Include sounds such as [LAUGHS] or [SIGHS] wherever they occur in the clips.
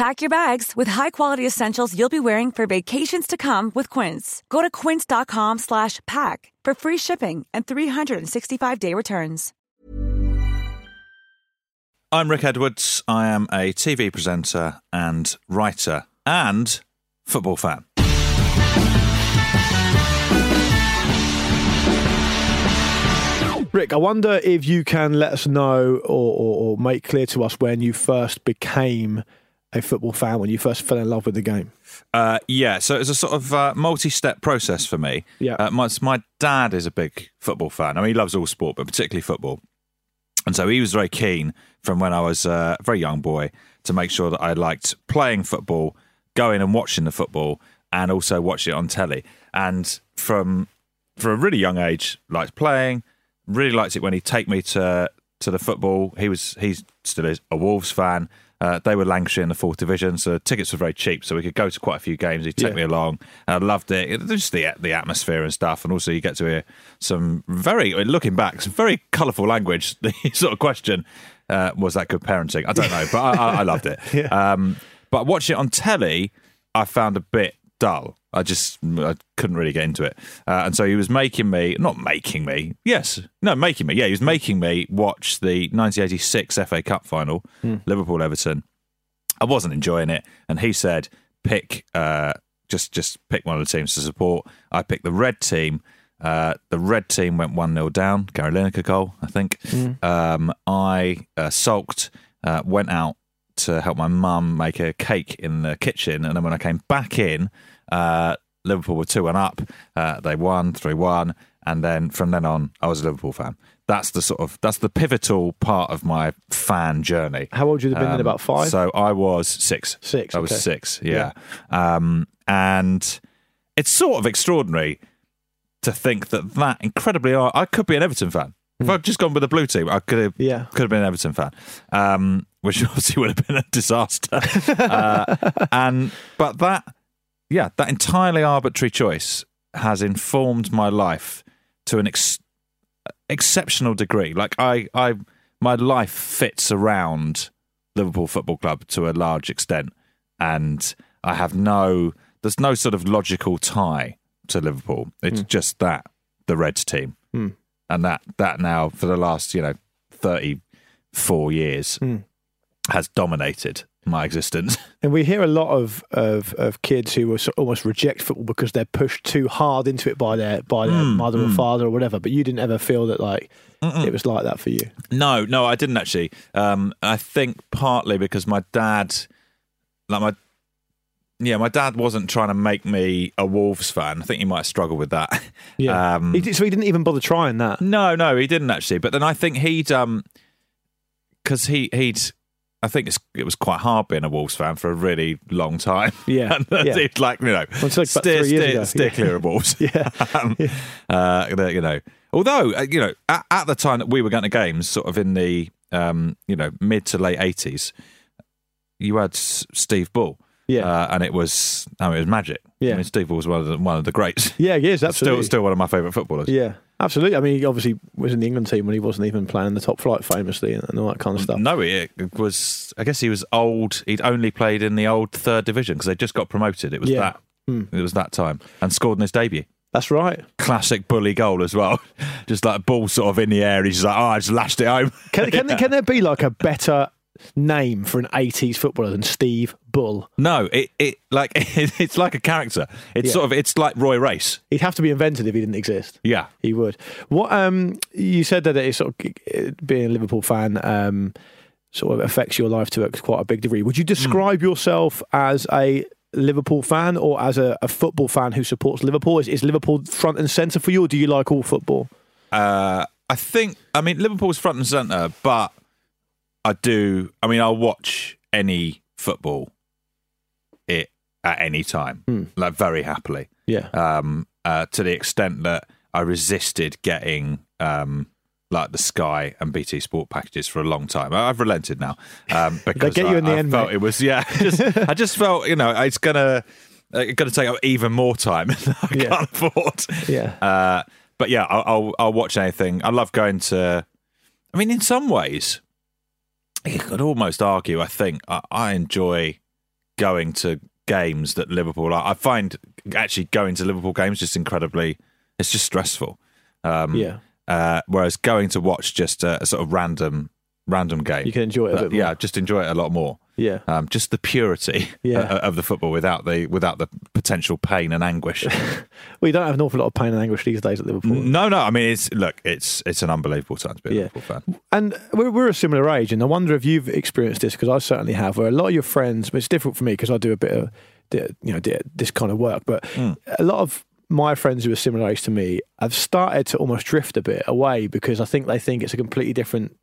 Pack your bags with high-quality essentials you'll be wearing for vacations to come with Quince. Go to quince.com slash pack for free shipping and 365-day returns. I'm Rick Edwards. I am a TV presenter and writer and football fan. Rick, I wonder if you can let us know or, or, or make clear to us when you first became a football fan, when you first fell in love with the game. Uh, yeah, so it's a sort of uh, multi-step process for me. Yeah. uh, my my dad is a big football fan. I mean, he loves all sport, but particularly football. And so he was very keen from when I was a very young boy to make sure that I liked playing football, going and watching the football, and also watching it on telly. And from from a really young age, liked playing. Really liked it when he'd take me to to the football. He was he's still is a Wolves fan. Uh, they were Lancashire in the fourth division, so tickets were very cheap, so we could go to quite a few games. He'd take Yeah. me along, and I loved it. It- Just the the atmosphere and stuff, and also you get to hear some very looking back, some very colourful language. [LAUGHS] The sort of question uh, was that good parenting? I don't know, but I, I, I loved it. [LAUGHS] um, but watching it on telly, I found a bit dull. I just I couldn't really get into it, uh, and so he was making me not making me. Yes, no, making me. Yeah, he was making me watch the 1986 FA Cup final, Liverpool Everton. I wasn't enjoying it, and he said, "Pick, uh, just just pick one of the teams to support." I picked the red team. Uh, the red team went one 0 down. Gary Lineker goal, I think. Um, I uh, sulked, uh, went out to help my mum make a cake in the kitchen, and then when I came back in, uh, Liverpool were two and up. Uh, they won three one, and then from then on, I was a Liverpool fan. That's the sort of that's the pivotal part of my fan journey. How old would you have been then? Um, About five? So I was six. Six, I was six. Yeah. Um, and it's sort of extraordinary to think that that incredibly. I could be an Everton fan. If I'd just gone with the blue team, I could have. Hmm. Yeah. Could have been an Everton fan, um, [LAUGHS] which obviously would have been a disaster. [LAUGHS] uh, and but that, yeah, that entirely arbitrary choice has informed my life to an ex- exceptional degree. Like I, I, my life fits around Liverpool Football Club to a large extent, and I have no, there's no sort of logical tie to Liverpool. It's hmm. just that the Reds team, hmm. and that that now for the last you know thirty four years hmm. has dominated my existence. [LAUGHS] And we hear a lot of, of, of kids who sort of almost reject football because they're pushed too hard into it by their by their Hmm, mother or father or whatever. But you didn't ever feel that like it was like that for you. No, no, I didn't actually. Um, I think partly because my dad, like my yeah, my dad wasn't trying to make me a Wolves fan. I think he might struggle with that. [LAUGHS] Yeah. Um, He did- so he didn't even bother trying that. no, no, he didn't actually. But then I think he'd um because he he'd I think it's, it was quite hard being a Wolves fan for a really long time. Yeah, [LAUGHS] yeah. it's like you know, it's like steer, steer, steer Yeah. clear of Wolves. [LAUGHS] Yeah. [LAUGHS] um, uh, you know, although uh, you know, at, at the time that we were going to games, sort of in the um, you know mid to late eighties, you had S- Steve Bull. Yeah. uh, and it was I mean, it was magic. Yeah. I mean, Steve Bull was one of the one of the greats. Yeah, he is absolutely. Still, still one of my favourite footballers. Yeah, absolutely. I mean, he obviously was in the England team when he wasn't even playing the top flight famously and, all that kind of stuff. No, it it was. I guess he was old. He'd only played in the old third division because they just got promoted. It was Yeah. That. Hmm. It was that time, and scored in his debut. That's right. Classic bully goal as well. [LAUGHS] just like ball sort of in the air. He's just like, oh, I just lashed it home. Can, can, [LAUGHS] can there be like a better name for an 80s footballer than Steve Bull? No, it it like [LAUGHS] it's like a character. It's Yeah. sort of it's like Roy Race. He'd have to be invented if he didn't exist. Yeah. He would. What um you said that it's sort of being a Liverpool fan um sort of affects your life to a, quite a big degree. Would you describe yourself as a Liverpool fan or as a, a football fan who supports Liverpool? Is, is Liverpool front and centre for you, or do you like all football? Uh, I think. I mean, Liverpool's front and centre, but I do. I mean, I'll watch any football it at any time, Hmm. like very happily. Yeah. um, uh, to the extent that I resisted getting um, like the Sky and BT Sport packages for a long time. I- I've relented now um, [LAUGHS] because get you I, in the I end, felt mate. it was yeah. [LAUGHS] Just, I just felt you know it's gonna uh, gonna take up even more time [LAUGHS] than I Yeah. can't afford. Yeah. Uh, but yeah, I'll, I'll I'll watch anything. I love going to. I mean, in some ways, you could almost argue. I think I, I enjoy going to games that Liverpool are. I find actually going to Liverpool games just incredibly. It's just stressful. Um, Yeah. Uh, whereas going to watch just a, a sort of random random game, You can enjoy it a bit more. Yeah, just enjoy it a lot more. Yeah. Um, just the purity Yeah. uh, of the football without the without the potential pain and anguish. [LAUGHS] Well, you don't have an awful lot of pain and anguish these days at Liverpool. no, no. I mean, it's look, it's it's an unbelievable time to be a Yeah. Liverpool fan. And we're, we're a similar age, and I wonder if you've experienced this because I certainly have. Where a lot of your friends, but it's different for me because I do a bit of, you know, this kind of work. But a lot of my friends who are similar age to me have started to almost drift a bit away because I think they think it's a completely different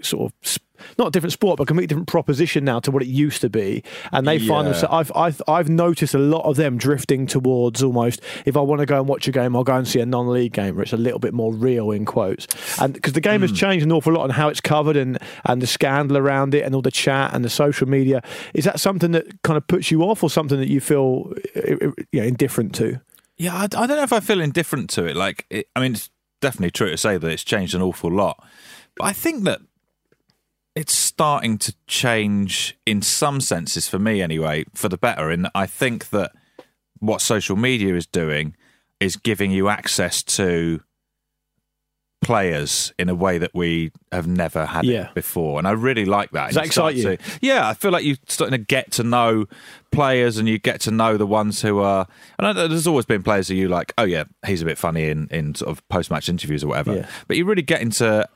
sort of not a different sport, but a completely different proposition now to what it used to be. And they find themselves. I've, I've I've noticed a lot of them drifting towards almost. If I want to go and watch a game, I'll go and see a non-league game where it's a little bit more real in quotes. And because the game has hmm. changed an awful lot on how it's covered and and the scandal around it and all the chat and the social media. Is that something that kind of puts you off, or something that you feel you know, indifferent to? Yeah, I, I don't know if I feel indifferent to it. Like, it, I mean, it's definitely true to say that it's changed an awful lot, I think that it's starting to change in some senses for me, anyway, for the better. And I think that what social media is doing is giving you access to players in a way that we have never had Yeah. before, and I really like that. Does that You excite to- yeah, I feel like you're starting to get to know players, and you get to know the ones who are. And I know there's always been players who you like. Oh yeah, he's a bit funny in in sort of post match interviews or whatever. Yeah. But you really get into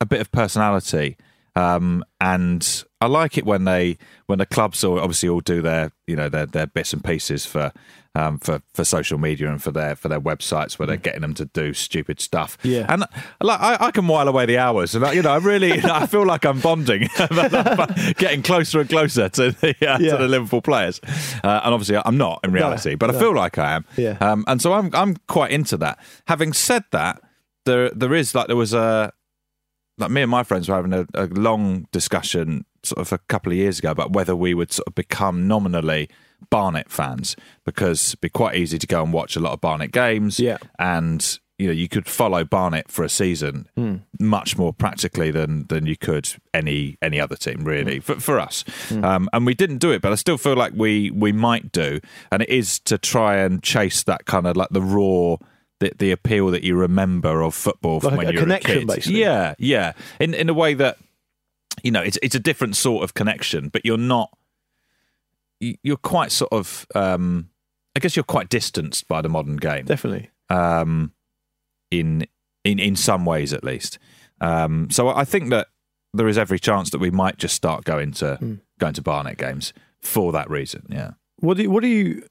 a bit of personality. Um, and I like it when they when the clubs all obviously all do their you know their their bits and pieces for um, for for social media and for their for their websites where they're getting them to do stupid stuff. Yeah. and like I, I can while away the hours, and I, you know I really I feel like I'm bonding, [LAUGHS] getting closer and closer to the uh, Yeah. to the Liverpool players, uh, and obviously I'm not in reality, but I feel like I am. Yeah. Um, and so I'm I'm quite into that. Having said that, there there is like there was a like me and my friends were having a, a long discussion sort of a couple of years ago about whether we would sort of become nominally Barnet fans because it'd be quite easy to go and watch a lot of Barnet games. Yeah. And you know, you could follow Barnet for a season hmm. much more practically than than you could any any other team, really, hmm. for, for us. Hmm. Um, and we didn't do it, but I still feel like we we might do. And it is to try and chase that kind of like the raw the, the appeal that you remember of football from Like when a you connection, were a kid. basically. Yeah, yeah. In in a way that you know, it's it's a different sort of connection, but you're not. you- You're quite sort of. Um, I guess you're quite distanced by the modern game Definitely. um, in in in some ways at least. Um, so I think that there is every chance that we might just start going to Hmm. going to Barnet games for that reason. Yeah. What do you, what do you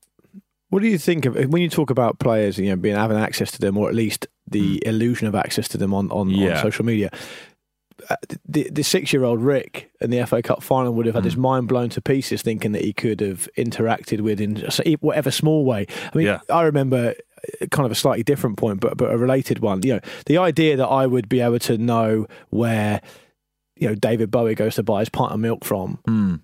what do you think of when you talk about players, you know, being having access to them, or at least the illusion of access to them on on, on social media? Uh, The, the six year old Rick in the FA Cup final would have had his mind blown to pieces thinking that he could have interacted with in whatever small way. I mean, Yeah. I remember uh, kind of a slightly different point, but but a related one. You know, the idea that I would be able to know where you know David Bowie goes to buy his pint of milk from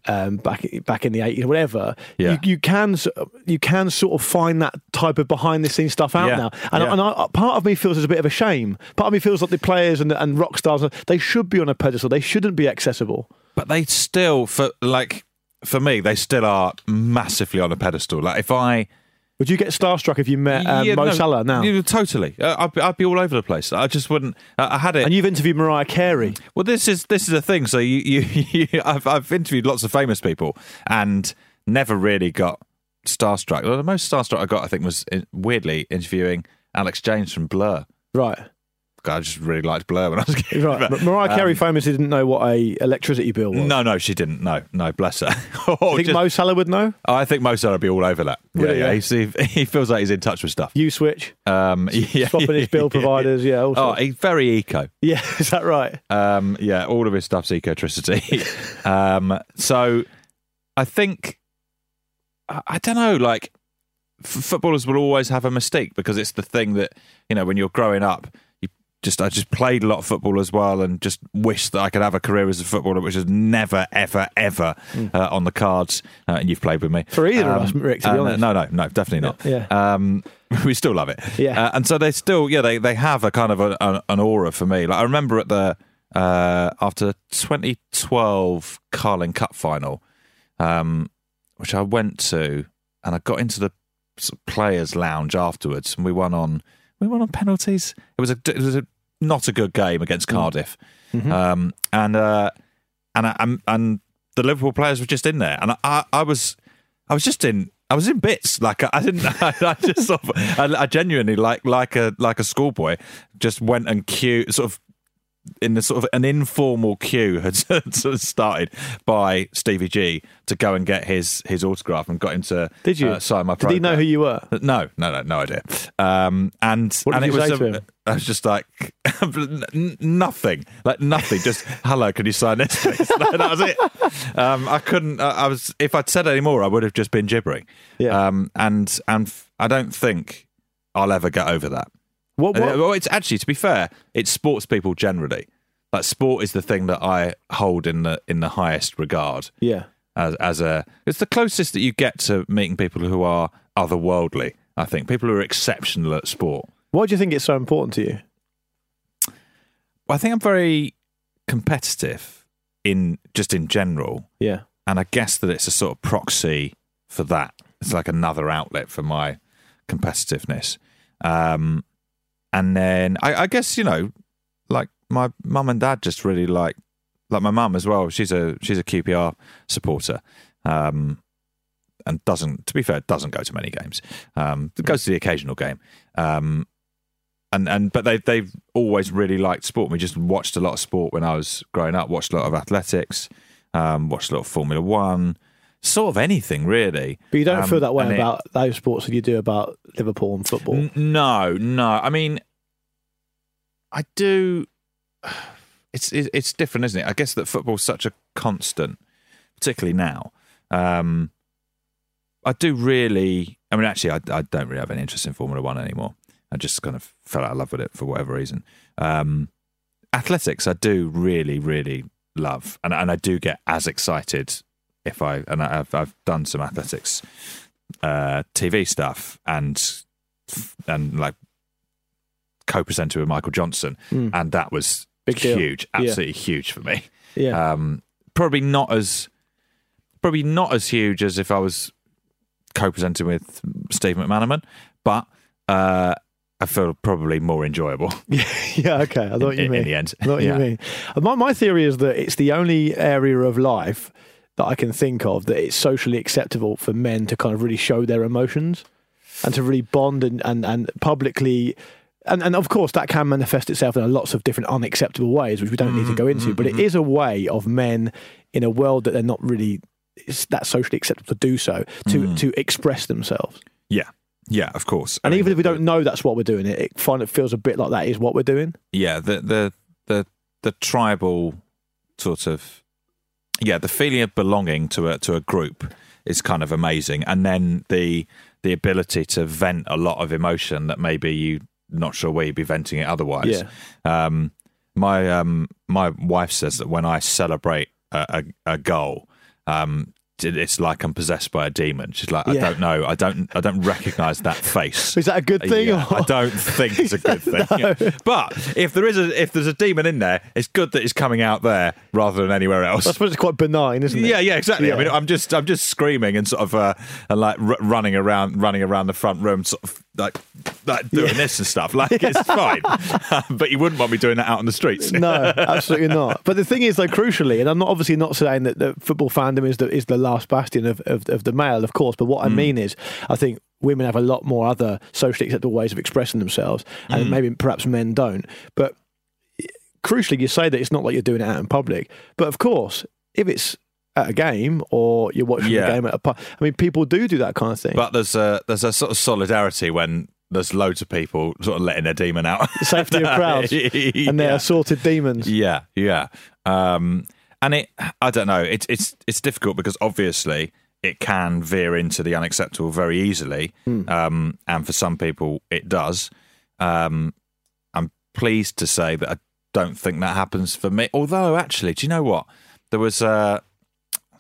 um, back back in the eighties, whatever. Yeah. You, you can you can sort of find that type of behind the scenes stuff out Yeah. now, and, Yeah. and I, part of me feels there's a bit of a shame. Part of me feels like the players and and rock stars they should be on a pedestal. They shouldn't be accessible. but they still for like for me they still are massively on a pedestal. Like if I Would you get starstruck if you met um, Yeah, Mo no, Salah now? totally. Uh, I'd, be, I'd be all over the place. I just wouldn't. I I had it. and you've interviewed Mariah Carey. Well, this is this is a thing. So you, you, [LAUGHS] you I've, I've interviewed lots of famous people and never really got starstruck. Well, the most starstruck I got, I think, was uh, weirdly interviewing Alex James from Blur. Right, I just really liked Blur when I was a kid. right. But, Mariah Carey um, famously didn't know what a electricity bill was. No, no, she didn't. No, no, bless her. I [LAUGHS] Or think just- Mo Salah would know. oh, I think most would be all over that. Yeah, yeah. yeah? He, [LAUGHS] he feels like he's in touch with stuff. You switch, Um, yeah, swapping his bill [LAUGHS] providers. Yeah, Oh, he's very eco. yeah. Is that right? Um, yeah, all of his stuff's ecotricity. um, so I think I, I don't know. Like f- footballers will always have a mistake because it's the thing that you know when you're growing up. Just I just played a lot of football as well, and just wish that I could have a career as a footballer, which is never, ever, ever uh, on the cards. Uh, and you've played with me. For either of Um, us, Rick, to be uh, honest. No, no, no, definitely not. Yeah. Um, [LAUGHS] we still love it. Yeah. Uh, and so they still, yeah, they, they have a kind of a, an, an aura for me. Like I remember at the uh, after 2012 Carling Cup final, um, which I went to, and I got into the players' lounge afterwards, and we won on we won on penalties. It was a it was a not a good game against Cardiff, um, and uh, and and and the Liverpool players were just in there, and I I was I was just in. I was in bits, like I, I didn't. [LAUGHS] I, I just sort of, I, I genuinely like like a like a schoolboy, just went and queue, sort of in the sort of an informal queue [LAUGHS] had sort of started by Stevie G to go and get his his autograph and got him to Did you uh, sign my. Did he know who you were? No, no, no, no idea. Um, and What and did it you was say a- to him? [LAUGHS] I was just like [LAUGHS] nothing, like nothing. Just hello, can you sign this? Please? that was it. Um, I couldn't. I, I was. If I'd said any more, I would have just been gibbering. Yeah. Um, and and I don't think I'll ever get over that. What? What? Well, it's actually to be fair, it's sports people generally. Like sport is the thing that I hold in the in the highest regard yeah. as as a it's the closest that you get to meeting people who are otherworldly. I think people who are exceptional at sport. Why do you think it's so important to you? I think I'm very competitive in just in general, Yeah. and I guess that it's a sort of proxy for that. It's like another outlet for my competitiveness. Um, and then I, I guess you know, like my mum and dad just really like, like my mum as well. She's a she's a QPR supporter, um, and doesn't, to be fair, doesn't go to many games. Um, goes to the occasional game. Um, and and but they they've always really liked sport. We just watched a lot of sport when I was growing up. Watched a lot of athletics. Um, watched a lot of Formula One. Sort of anything really. But you don't Um, feel that way and it- about those sports that you do about Liverpool and football. N- no, no. I mean, I do. [SIGHS] It's it's different, isn't it? I guess that football's such a constant, particularly now. Um, I do really. I mean, actually, I, I don't really have any interest in Formula One anymore. I just kind of fell out of love with it for whatever reason. Um, athletics, I do really, really love, and and I do get as excited if I and I've I've done some athletics uh, TV stuff and and like co-presenter with Michael Johnson, and that was. Big deal. huge, Yeah. absolutely huge for me. Yeah. Um, probably not as probably not as huge as if I was co-presenting with Steve McManaman, but uh, I feel probably more enjoyable. [LAUGHS] yeah, okay. I thought you in- in the end. I what Yeah. you mean. My, my theory is that it's the only area of life that I can think of that it's socially acceptable for men to kind of really show their emotions and to really bond and, and, and publicly. And, and of course, that can manifest itself in lots of different unacceptable ways, which we don't need to go mm-hmm, into. But it mm-hmm. is a way of men in a world that they're not really it's that socially acceptable to do so to mm. to express themselves. Yeah, yeah, of course. I And mean, even if we don't know that's what we're doing, it, it find it feels a bit like that is what we're doing. yeah the the the the tribal sort of yeah the feeling of belonging to a to a group is kind of amazing. And then the the ability to vent a lot of emotion that maybe you not sure where you'd be venting it otherwise. Um my um my wife says that when i celebrate a, a, a goal um it's like I'm possessed by a demon. She's like, I Yeah. don't know, I don't, I don't recognise that [LAUGHS] face. Is that a good thing? Yeah, I don't think it's a [LAUGHS] good thing. But if there is a if there's a demon in there, it's good that it's coming out there rather than anywhere else. I suppose it's quite benign, isn't it? Yeah, yeah, exactly. I mean, I'm just I'm just screaming and sort of uh, and like r- running around running around the front room, sort of like like doing this and stuff. Like it's [LAUGHS] fine, [LAUGHS] but you wouldn't want me doing that out on the streets. no, absolutely [LAUGHS] not. But the thing is, though, crucially, and I'm not obviously not saying that the football fandom is the is the last bastion of, of, of the male, of course. But what I mm. mean is, I think women have a lot more other socially acceptable ways of expressing themselves, and mm. maybe perhaps men don't. But eh, crucially, you say that it's not like you're doing it out in public. But of course, if it's at a game or you're watching Yeah. a game at a pub, I mean, people do do that kind of thing. But there's a there's a sort of solidarity when there's loads of people sort of letting their demon out. [LAUGHS] Safety of crowds, [LAUGHS] and they're Yeah. assorted demons. Yeah, yeah. Um, and it, I don't know. It's it's it's difficult because obviously it can veer into the unacceptable very easily, um, and for some people it does. Um, I'm pleased to say that I don't think that happens for me. Although, actually, do you know what? There was uh, I'm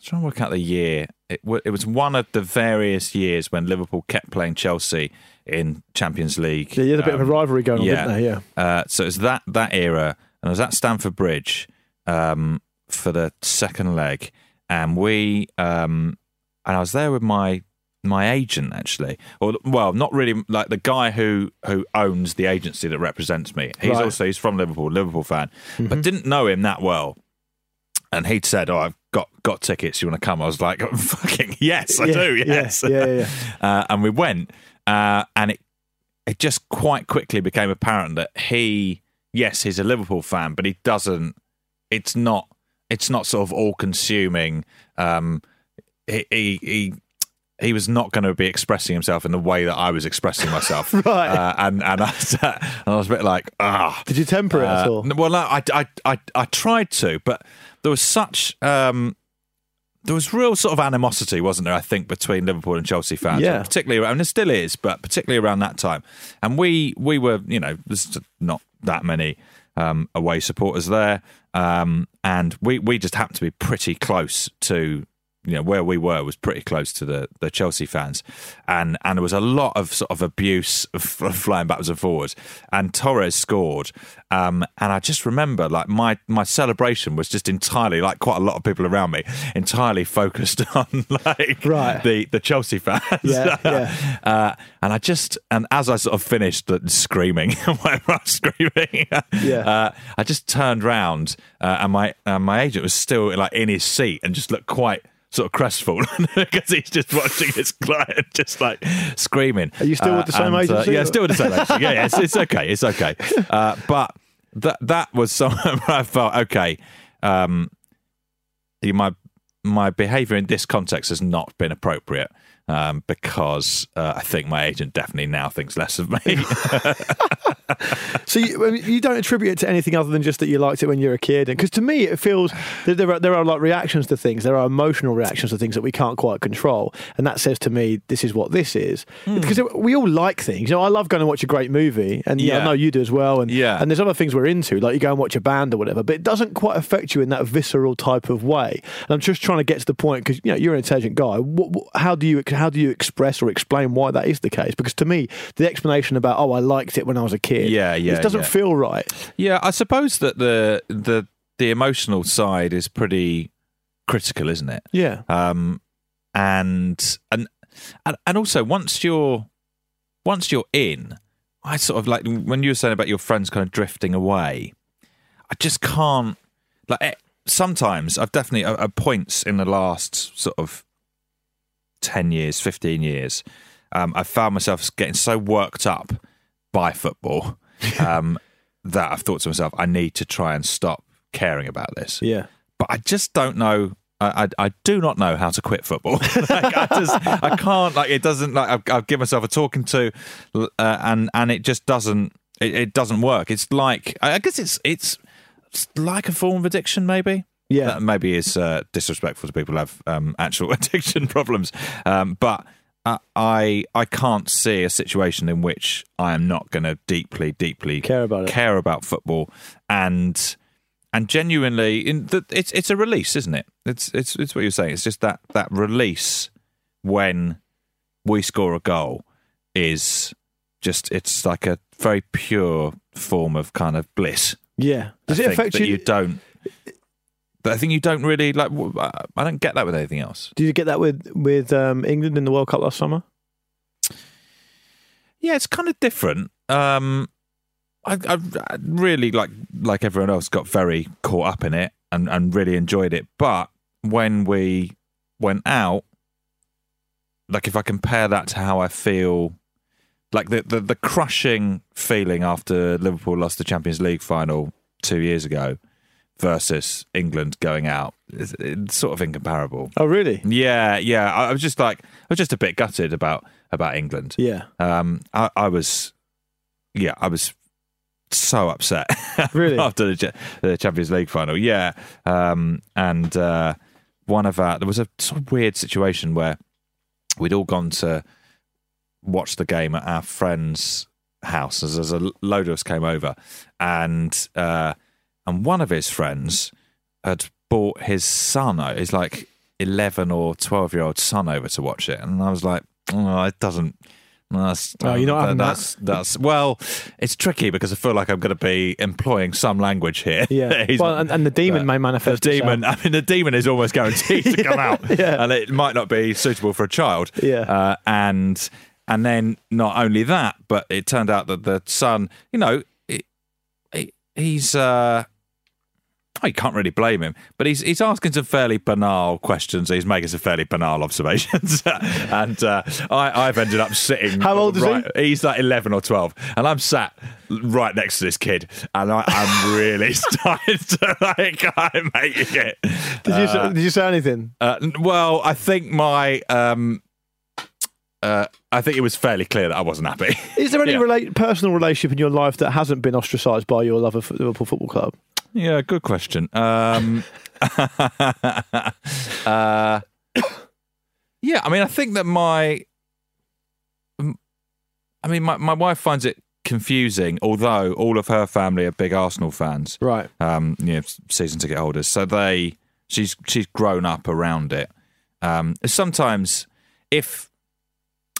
trying to work out the year. It, wa- it was one of the various years when Liverpool kept playing Chelsea in Champions League. Yeah, you had a bit of a um, rivalry going on, yeah. didn't they? Yeah. uh, so it was that that era, and I was at Stamford Bridge um, for the second leg, and we um, and I was there with my my agent actually, or well, not really like the guy who who owns the agency that represents me. He's Right. also he's from Liverpool, Liverpool fan, but didn't know him that well. And he'd said, "Oh, I've got got tickets. You want to come?" I was like, [LAUGHS] "Fucking yes, I Yeah, do. Yes." yeah, yeah, [LAUGHS] uh, and we went, uh, and it it just quite quickly became apparent that he, yes, he's a Liverpool fan, but he doesn't. It's not. It's not sort of all consuming. Um, he, he he he was not going to be expressing himself in the way that I was expressing [LAUGHS] myself. Right. Uh, and and I, was, and I was a bit like, ah. Did you temper it at Uh, all? n- Well, no, I, I, I, I tried to, but there was such. Um, there was real sort of animosity, wasn't there? I think between Liverpool and Chelsea fans, Yeah. particularly, and there still is, but particularly around that time. And we we were, you know, there's not that many um, away supporters there, um, and we we just happened to be pretty close to. You know where we were was pretty close to the, the Chelsea fans, and and there was a lot of sort of abuse of flying backwards and forwards. And Torres scored, um, and I just remember like my my celebration was just entirely like quite a lot of people around me entirely focused [LAUGHS] on like Right. the the Chelsea fans. Yeah, [LAUGHS] yeah. Uh, and I just and as I sort of finished the screaming, [LAUGHS] whatever I was screaming, Yeah. uh, I just turned round uh, and my my agent was still like in his seat and just looked quite sort of crestfallen [LAUGHS] because he's just watching his client just like screaming. Are you still with the same and, agency? yeah, still with the same agency. Yeah, yeah, it's, it's okay, it's okay. [LAUGHS] Uh, but that that was something [LAUGHS] where I felt okay. Um, you- my my behaviour in this context has not been appropriate um, because uh, I think my agent definitely now thinks less of me. So you, you don't attribute it to anything other than just that you liked it when you were a kid, because to me it feels that there are there are like reactions to things, there are emotional reactions to things that we can't quite control, and that says to me this is what this is. Hmm. Because we all like things. You know, I love going to watch a great movie, and yeah, I know you do as well. And Yeah. and there's other things we're into, like you go and watch a band or whatever, but it doesn't quite affect you in that visceral type of way. And I'm just trying to get to the point because you know you're an intelligent guy. What, what, how do you how do you express or explain why that is the case? Because to me, the explanation about oh I liked it when I was a kid, Yeah, yeah, it doesn't yeah. feel right. Yeah, I suppose that the the the emotional side is pretty critical, isn't it? Yeah, Um, and and and and also once you're once you're in, I sort of like when you were saying about your friends kind of drifting away. I just can't like eh, sometimes I've definitely at at points in the last sort of ten years, fifteen years, um, I found myself getting so worked up by football [LAUGHS] um, that I've thought to myself, I need to try and stop caring about this yeah. but I just don't know I, I, I do not know how to quit football. [LAUGHS] like, I, just, I can't. Like it doesn't. Like I've, I've given myself a talking to, uh, and and it just doesn't. It, it doesn't work. It's like I guess it's it's, it's like a form of addiction, maybe. Yeah. that maybe is uh, disrespectful to people who have um, actual [LAUGHS] addiction problems. Um, but uh, I I can't see a situation in which I am not going to deeply, deeply Care about it. care about football, and and genuinely, in the, it's it's a release, isn't it? It's it's it's what you're saying. It's just that that release when we score a goal is just it's like a very pure form of kind of bliss. Yeah. Does I it affect that you? you don't. But I think you don't really like. I don't get that with anything else. Did you get that with with um, England in the World Cup last summer? Yeah, it's kind of different. Um, I, I, I really like like everyone else got very caught up in it and, and really enjoyed it. But when we went out, like if I compare that to how I feel, like the the, the crushing feeling after Liverpool lost the Champions League final two years ago versus England going out, it's, it's sort of incomparable. Oh, really? Yeah, yeah. I, I was just like, I was just a bit gutted about about England. Yeah. Um, I, I was, yeah, I was so upset. [LAUGHS] Really? after the, the Champions League final. Yeah, um, and uh, one of our there was a sort of weird situation where we'd all gone to watch the game at our friend's house as, as a load of us came over, and uh, and one of his friends had bought his son, his like eleven or twelve year old son over to watch it, and I was like, oh, it doesn't. That's, Oh, you're not having that? that's, that's well, it's tricky because I feel like I'm going to be employing some language here. Yeah. [LAUGHS] Well, and, and the demon uh, may manifest. the demon. itself. I mean, the demon is almost guaranteed to [LAUGHS] come out, yeah. and it might not be suitable for a child. Yeah. uh, and and then not only that, but it turned out that the son, you know, he, he- he's. Uh, oh, you can't really blame him, but he's he's asking some fairly banal questions. He's making some fairly banal observations, [LAUGHS] and uh, I, I've ended up sitting. How old is he? He's like eleven or twelve, and I'm sat right next to this kid, and I, I'm really [LAUGHS] starting to like I'm making it. Did you say, did you say anything? Uh, well, I think my um, uh, I think it was fairly clear that I wasn't happy. Is there any [LAUGHS] Yeah. rela- personal relationship in your life that hasn't been ostracised by your love of Liverpool Football Club? Yeah, good question. Um, [LAUGHS] uh, yeah, I mean, I think that my, I mean, my my wife finds it confusing. Although all of her family are big Arsenal fans, Right. um, you know, season ticket holders. So they, she's she's grown up around it. Um, sometimes, if,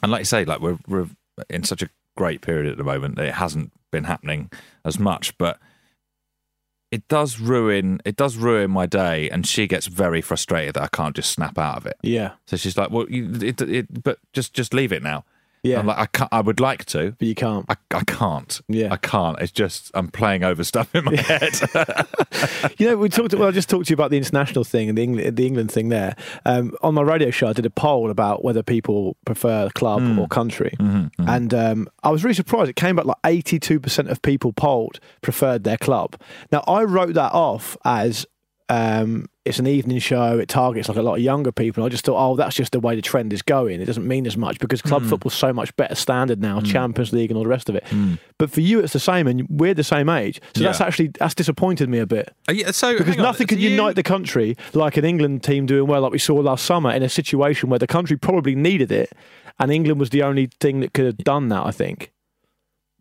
and like you say, like we're we're in such a great period at the moment, that it hasn't been happening as much, but it does ruin it does ruin my day, and she gets very frustrated that I can't just snap out of it. Yeah. So she's like, "Well, you, it, it, but just just leave it now." Yeah. I'm like, I can't. I would like to. but you can't. I, I can't. Yeah. I can't. It's just I'm playing over stuff in my [LAUGHS] head. [LAUGHS] You know, we talked. Well, I just talked to you about the international thing and the England, the England thing there. Um, on my radio show, I did a poll about whether people prefer club Mm. or country, Mm-hmm, and um, I was really surprised. It came back like eighty-two percent of people polled preferred their club. Now, I wrote that off as. Um, it's an evening show. It targets like a lot of younger people. I just thought, oh, that's just the way the trend is going. It doesn't mean as much because Hmm. club football's so much better standard now, Champions League and all the rest of it. But for you, it's the same, and we're the same age. So that's actually that's disappointed me a bit Uh, yeah, so because hang on, nothing can you- unite the country like an England team doing well, like we saw last summer, in a situation where the country probably needed it, and England was the only thing that could have done that. I think.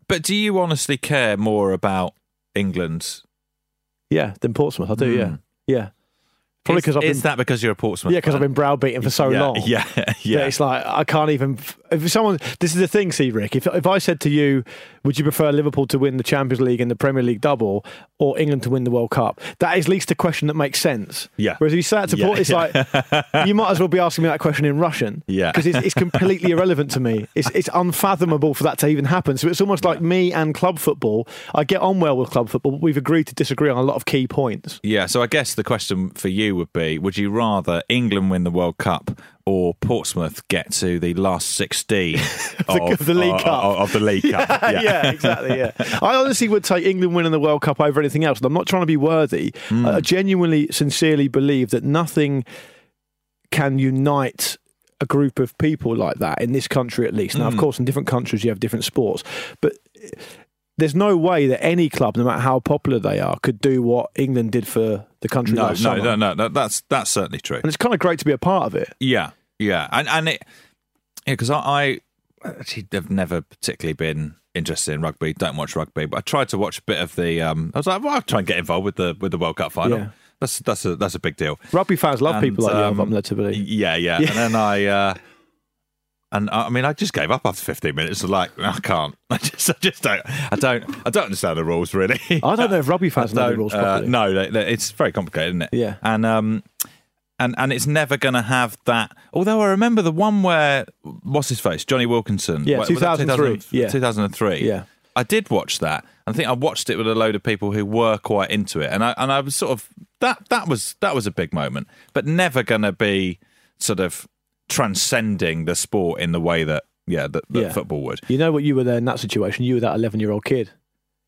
But do you honestly care more about England? Yeah, than Portsmouth. I do. Yeah, Mm. Yeah. Probably Is- because I've is been that because you're a Portsmouth? yeah because I've been browbeaten for so yeah, long. Yeah, [LAUGHS] yeah. it's like I can't even. If someone, this is the thing, see, Rick. If if I said to you, would you prefer Liverpool to win the Champions League and the Premier League double, or England to win the World Cup? That is at least a question that makes sense. Yeah. Whereas if you say that to Yeah, Port, it's like you might as well be asking me that question in Russian. [LAUGHS] Yeah. Because it's, it's completely [LAUGHS] irrelevant to me. It's it's unfathomable for that to even happen. So it's almost like me and club football. I get on well with club football, but we've agreed to disagree on a lot of key points. Yeah, so I guess the question for you you would be: Would you rather England win the World Cup or Portsmouth get to the last sixteen [LAUGHS] The- of the League of- Cup. of, of the League Cup? [LAUGHS] yeah. exactly. Yeah, [LAUGHS] I honestly would take England winning the World Cup over anything else. And I'm not trying to be worthy. Hmm. I genuinely, sincerely believe that nothing can unite a group of people like that in this country, at least. Now, Hmm. of course, in different countries you have different sports, but there's no way that any club, no matter how popular they are, could do what England did for the country No, no, no, no, no. That's that's certainly true. And it's kind of great to be a part of it. Yeah, yeah, and and it, yeah, because I, I actually have never particularly been interested in rugby. Don't watch rugby, but I tried to watch a bit of the. Um, I was like, well, I'll try and get involved with the with the World Cup final. Yeah. That's that's a that's a big deal. Rugby fans love And, people like you, um, I'm led to believe. Yeah, [LAUGHS] yeah, and then I. Uh, and I I mean, I just gave up after 15 minutes. Like, I can't. [LAUGHS] I just, I just don't. I don't. I don't understand the rules really. I don't know if rugby [LAUGHS] fans know the rules uh, no, they- they- it's very complicated, isn't it? Yeah. And um, and and it's never going to have that. Although I remember the one where what's his face, Jonny Wilkinson. Yeah, Wa- was that 2003, 2000 yeah. 2003. Yeah. I did watch that. I think I watched it with a load of people who were quite into it, and I and I was sort of that that was that was a big moment, but never going to be sort of transcending the sport in the way that yeah that, that Yeah. football would. You know what you were there in that situation? You were that 11 year old kid.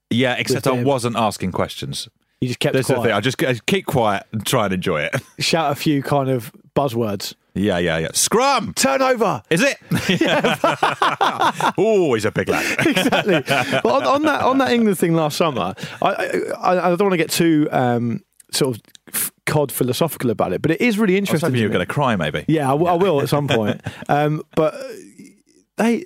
Yeah, except I wasn't asking questions. You just kept That's the thing. I just I keep quiet and try and enjoy it. [LAUGHS] Shout a few kind of buzzwords. Yeah, yeah, yeah. Scrum. Turnover. Is it? [LAUGHS] [LAUGHS] oh, he's a big lad. exactly. But on, on that on that England thing last summer, I I, I don't want to get too um, sort of cod philosophical about it, but it is really I was interesting. you were going to cry, maybe. Yeah, I, w- I will at some [LAUGHS] point. Um, but they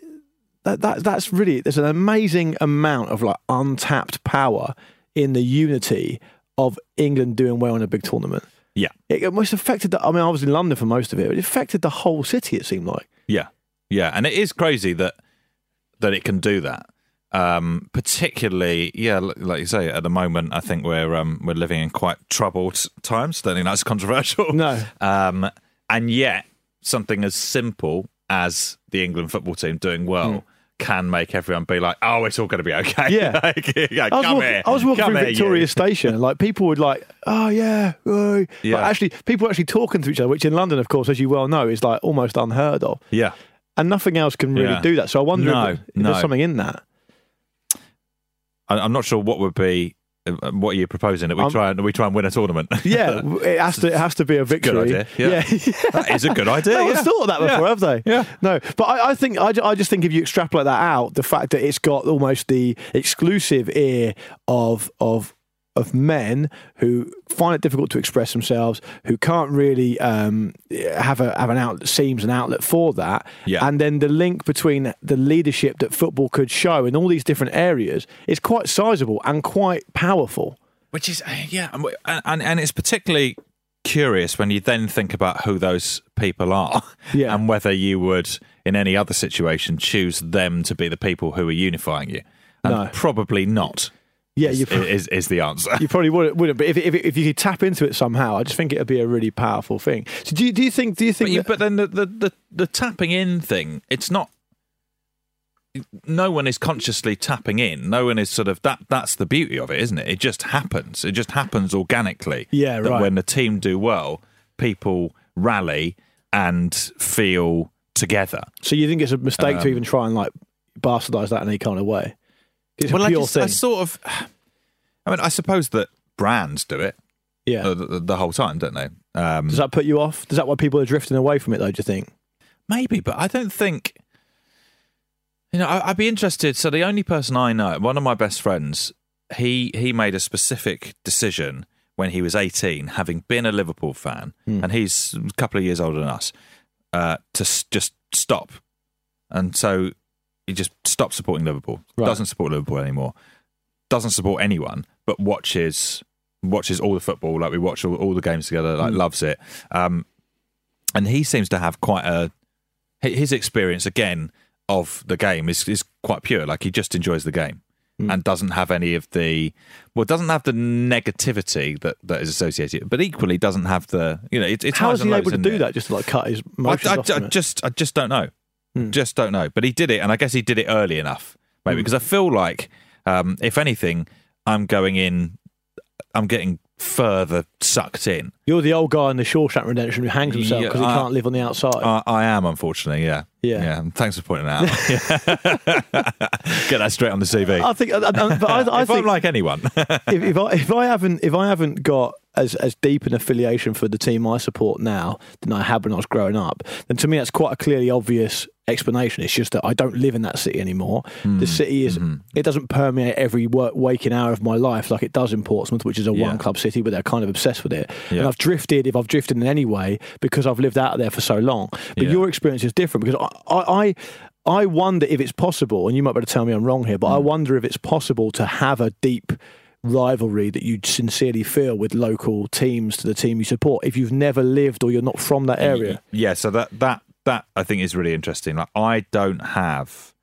that, that that's really there's an amazing amount of like untapped power in the unity of England doing well in a big tournament. Yeah, It almost affected. The, I mean, I was in London for most of it. It affected the whole city. It seemed like. yeah, yeah. And it is crazy that that it can do that. Um, particularly, yeah, like you say, at the moment, I think we're um, we're living in quite troubled times. Don't think that's controversial. No. Um, and yet, something as simple as the England football team doing well. Can make everyone be like, "Oh, it's all going to be okay." Yeah. [LAUGHS] Like, yeah I was come walking, here. I was walking Come through here, you. Victoria Station, like people would like, oh yeah, oh. Yeah. But actually, people were actually talking to each other, which in London, of course, as you well know, is like almost unheard of, Yeah, and nothing else can really Yeah. do that. So I wonder No, if, if no. there's something in that. I, I'm not sure what would be uh, what are you proposing that we Um, try and we try and win a tournament. [LAUGHS] Yeah, it has to. It has to be a victory. good idea. Yeah. [LAUGHS] that is a good idea. No one's yeah. thought of that before, Yeah. have they? Yeah. No, but I, I think I, I just think if you extrapolate that out, the fact that it's got almost the exclusive ear of of of men who find it difficult to express themselves, who can't really um, have a have an outlet, seems an outlet for that, Yeah. and then the link between the leadership that football could show in all these different areas is quite sizable and quite powerful. Which is uh, yeah, and, and and it's particularly curious when you then think about who those people are, [LAUGHS] Yeah. and whether you would in any other situation choose them to be the people who are unifying you. And No. probably not. Yeah, is, you is, is the answer. [LAUGHS] You probably wouldn't, wouldn't. But if, if if you could tap into it somehow, I just think it would be a really powerful thing. So do you do you think do you think But, you, but then the, the, the, the tapping in thing, it's not. No one is consciously tapping in. No one is sort of that. That's the beauty of it, isn't it? It just happens. It just happens organically. Yeah, that right. When the team do well, people rally and feel together. so you think it's a mistake Um, to even try and like bastardize that in any kind of way? It's well, a I, pure just, thing. I sort of. I mean, I suppose that brands do it yeah. uh, the, the whole time, don't they? Um, Does that put you off? Does that why people are drifting away from it though? Do you think? Maybe, but I don't think. You know, I, I'd be interested. So the only person I know, one of my best friends, he he made a specific decision when he was eighteen, having been a Liverpool fan, Hmm. and he's a couple of years older than us, uh, to s- just stop, and so he just stopped supporting Liverpool. Right. Doesn't support Liverpool anymore. Doesn't support anyone, but watches watches all the football. Like we watch all, all the games together. Like Hmm. loves it. Um, and he seems to have quite a his experience again of the game is is quite pure. Like he just enjoys the game Hmm. and doesn't have any of the well, doesn't have the negativity that that is associated, but equally doesn't have the you know. It, it's How is he able to do that? Just to like cut his I, I- I just I just don't know. Hmm. Just don't know. But he did it, and I guess he did it early enough, maybe Hmm. because I feel like um, if anything, I'm going in. I'm getting further sucked in. You're the old guy in the Shawshank Redemption who hangs himself Yeah, because he can't live on the outside. I, I am, unfortunately. Yeah. Yeah. Yeah. Thanks for pointing that [LAUGHS] out. [LAUGHS] Get that straight on the CV. I think, I, I, but I, [LAUGHS] I if think I'm like anyone, if, if I if I haven't if I haven't got as as deep an affiliation for the team I support now than I had when I was growing up, then to me that's quite a clearly obvious explanation. It's just that I don't live in that city anymore. Hmm. The city is Mm-hmm. it doesn't permeate every work, waking hour of my life like it does in Portsmouth, which is a Yeah. one club city, but they're kind of obsessed with it. And I've drifted if I've drifted in any way because I've lived out there for so long. But Yeah. your experience is different because I. I, I I wonder if it's possible, and you might be able to tell me I'm wrong here, but Hmm. I wonder if it's possible to have a deep rivalry that you sincerely feel with local teams to the team you support if you've never lived or you're not from that area. yeah. So that that that I think is really interesting. Like I don't have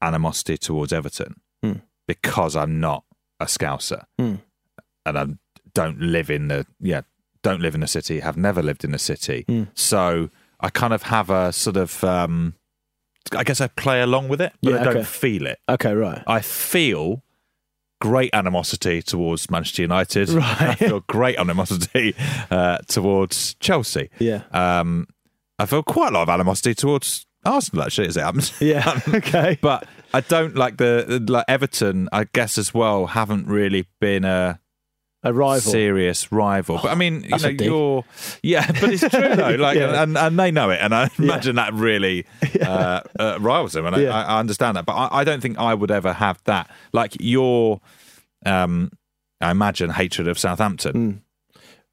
animosity towards Everton Hmm. because I'm not a Scouser, Hmm. and I don't live in the yeah don't live in the city. Have never lived in the city, Hmm. so I kind of have a sort of um, I guess I play along with it, but Yeah, I don't okay. feel it. Okay, right. I feel great animosity towards Manchester United. [LAUGHS] Right. I feel great animosity uh, towards Chelsea. Yeah. Um, I feel quite a lot of animosity towards Arsenal, actually, as it happens. [LAUGHS] Yeah. [LAUGHS] okay. But I don't like the like Everton. I guess as well haven't really been a A rival. serious rival. But I mean, you know, you're yeah, but it's true though. [LAUGHS] Like, Yeah. and, and they know it, and I imagine that really [LAUGHS] uh, uh, riles them, and Yeah. I, I understand that. But I, I don't think I would ever have that. Like your, um, I imagine hatred of Southampton,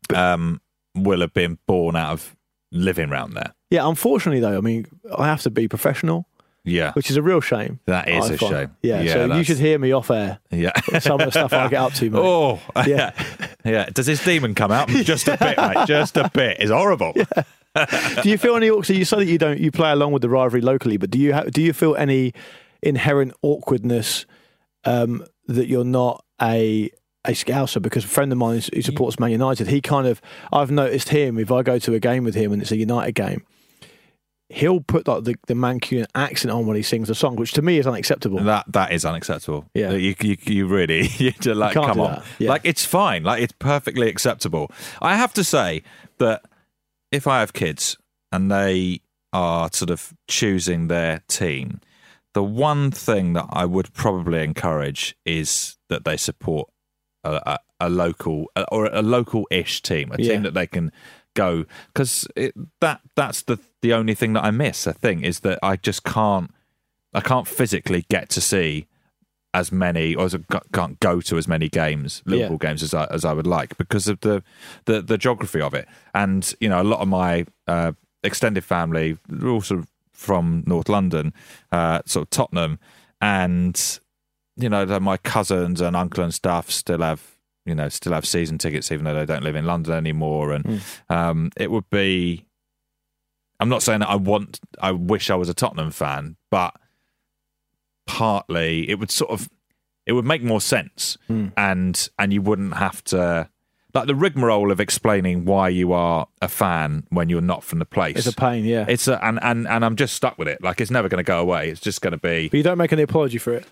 Mm. um, will have been born out of living around there. Yeah, unfortunately though, I mean, I have to be professional, Yeah, which is a real shame. that is I a find. shame. Yeah, so you should hear me off air. Yeah. Some of the stuff I get up to, [LAUGHS] mate. Oh, Yeah. yeah. [LAUGHS] yeah. Does his demon come out? [LAUGHS] Just a bit, mate. Just a bit. It's horrible. do you feel any? So you say that you don't, you play along with the rivalry locally, but do you ha- do you feel any inherent awkwardness um, that you're not a a Scouser? Because a friend of mine who supports Man United, he kind of I've noticed him if I go to a game with him and it's a United game. He'll put like the, the Mancunian accent on when he sings the song, which to me is unacceptable. That that is unacceptable. Yeah. you you, you really [LAUGHS] you just like can't come on. Yeah. Like it's fine. Like it's perfectly acceptable. I have to say that if I have kids and they are sort of choosing their team, the one thing that I would probably encourage is that they support a, a, a local or a local-ish team, a Yeah. team that they can go because that that's the the only thing that I miss. I think is that I just can't I can't physically get to see as many or as a, can't go to as many games Liverpool games as I, as I would like because of the, the the geography of it and you know a lot of my uh, extended family are also from North London uh, sort of Tottenham and you know my cousins and uncle and stuff still have you know still have season tickets even though they don't live in London anymore. And um, it would be I'm not saying that I want I wish I was a Tottenham fan but partly it would sort of it would make more sense. And and you wouldn't have to like the rigmarole of explaining why you are a fan when you're not from the place. It's a pain, yeah. it's a, and, and and I'm just stuck with it. Like it's never going to go away. It's just going to be but you don't make any apology for it.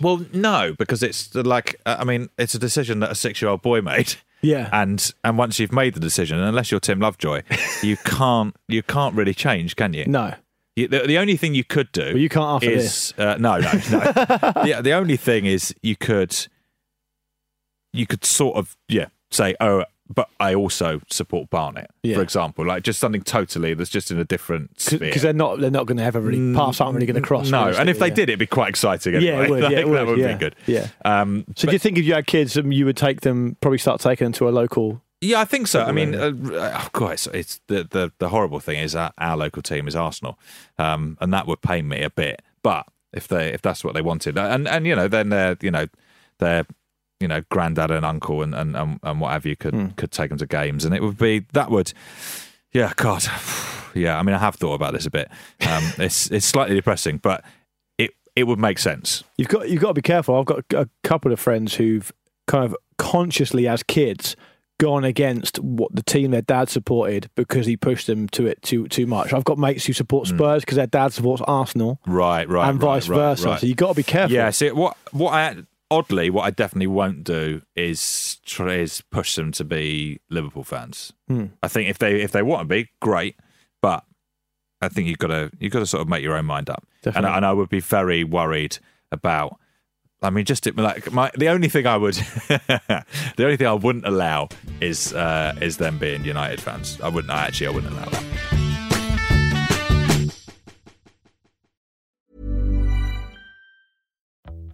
Well no because it's like uh, I mean it's a decision that a 6 year old boy made Yeah. and and once you've made the decision unless you're Tim Lovejoy [LAUGHS] you can't you can't really change can you no. you, the, the only thing you could do Well, you can't after is uh, no, no, no. [LAUGHS] yeah, the only thing is you could you could sort of yeah say oh, but I also support Barnet, Yeah. for example, like just something totally that's just in a different sphere. Because they're not they're not going to ever really pass aren't really going to cross. no, and if they yeah. did, it'd be quite exciting. Anyway. Yeah, it would, yeah, [LAUGHS] it would, that would yeah, be good. yeah. Um, So do you think if you had kids, um, you would take them, probably start taking them to a local? Yeah, I think so. I mean, uh, of course, it's the, the the horrible thing is that our local team is Arsenal, um, and that would pain me a bit. But if they if that's what they wanted, and and you know, then they're you know their you know granddad and uncle and and and, and what have you could could take them to games, and it would be that would. Yeah, God, [SIGHS] yeah. I mean, I have thought about this a bit. Um, [LAUGHS] it's it's slightly depressing, but it it would make sense. You've got you've got to be careful. I've got a couple of friends who've kind of consciously, as kids, gone against what the team their dad supported because he pushed them to it too too much. I've got mates who support Spurs because their dad supports Arsenal, Right, right, and right, vice right, versa. right. So you've got to be careful. Yeah, see what what I oddly, what I definitely won't do is try is push them to be Liverpool fans. Hmm. I think if they if they want to be, great, but I think you've got to you've got to sort of make your own mind up. And, I- and I would be very worried about. I mean, just like my the only thing I would, [LAUGHS] the only thing I wouldn't allow is uh, is them being United fans. I wouldn't actually. I wouldn't allow that.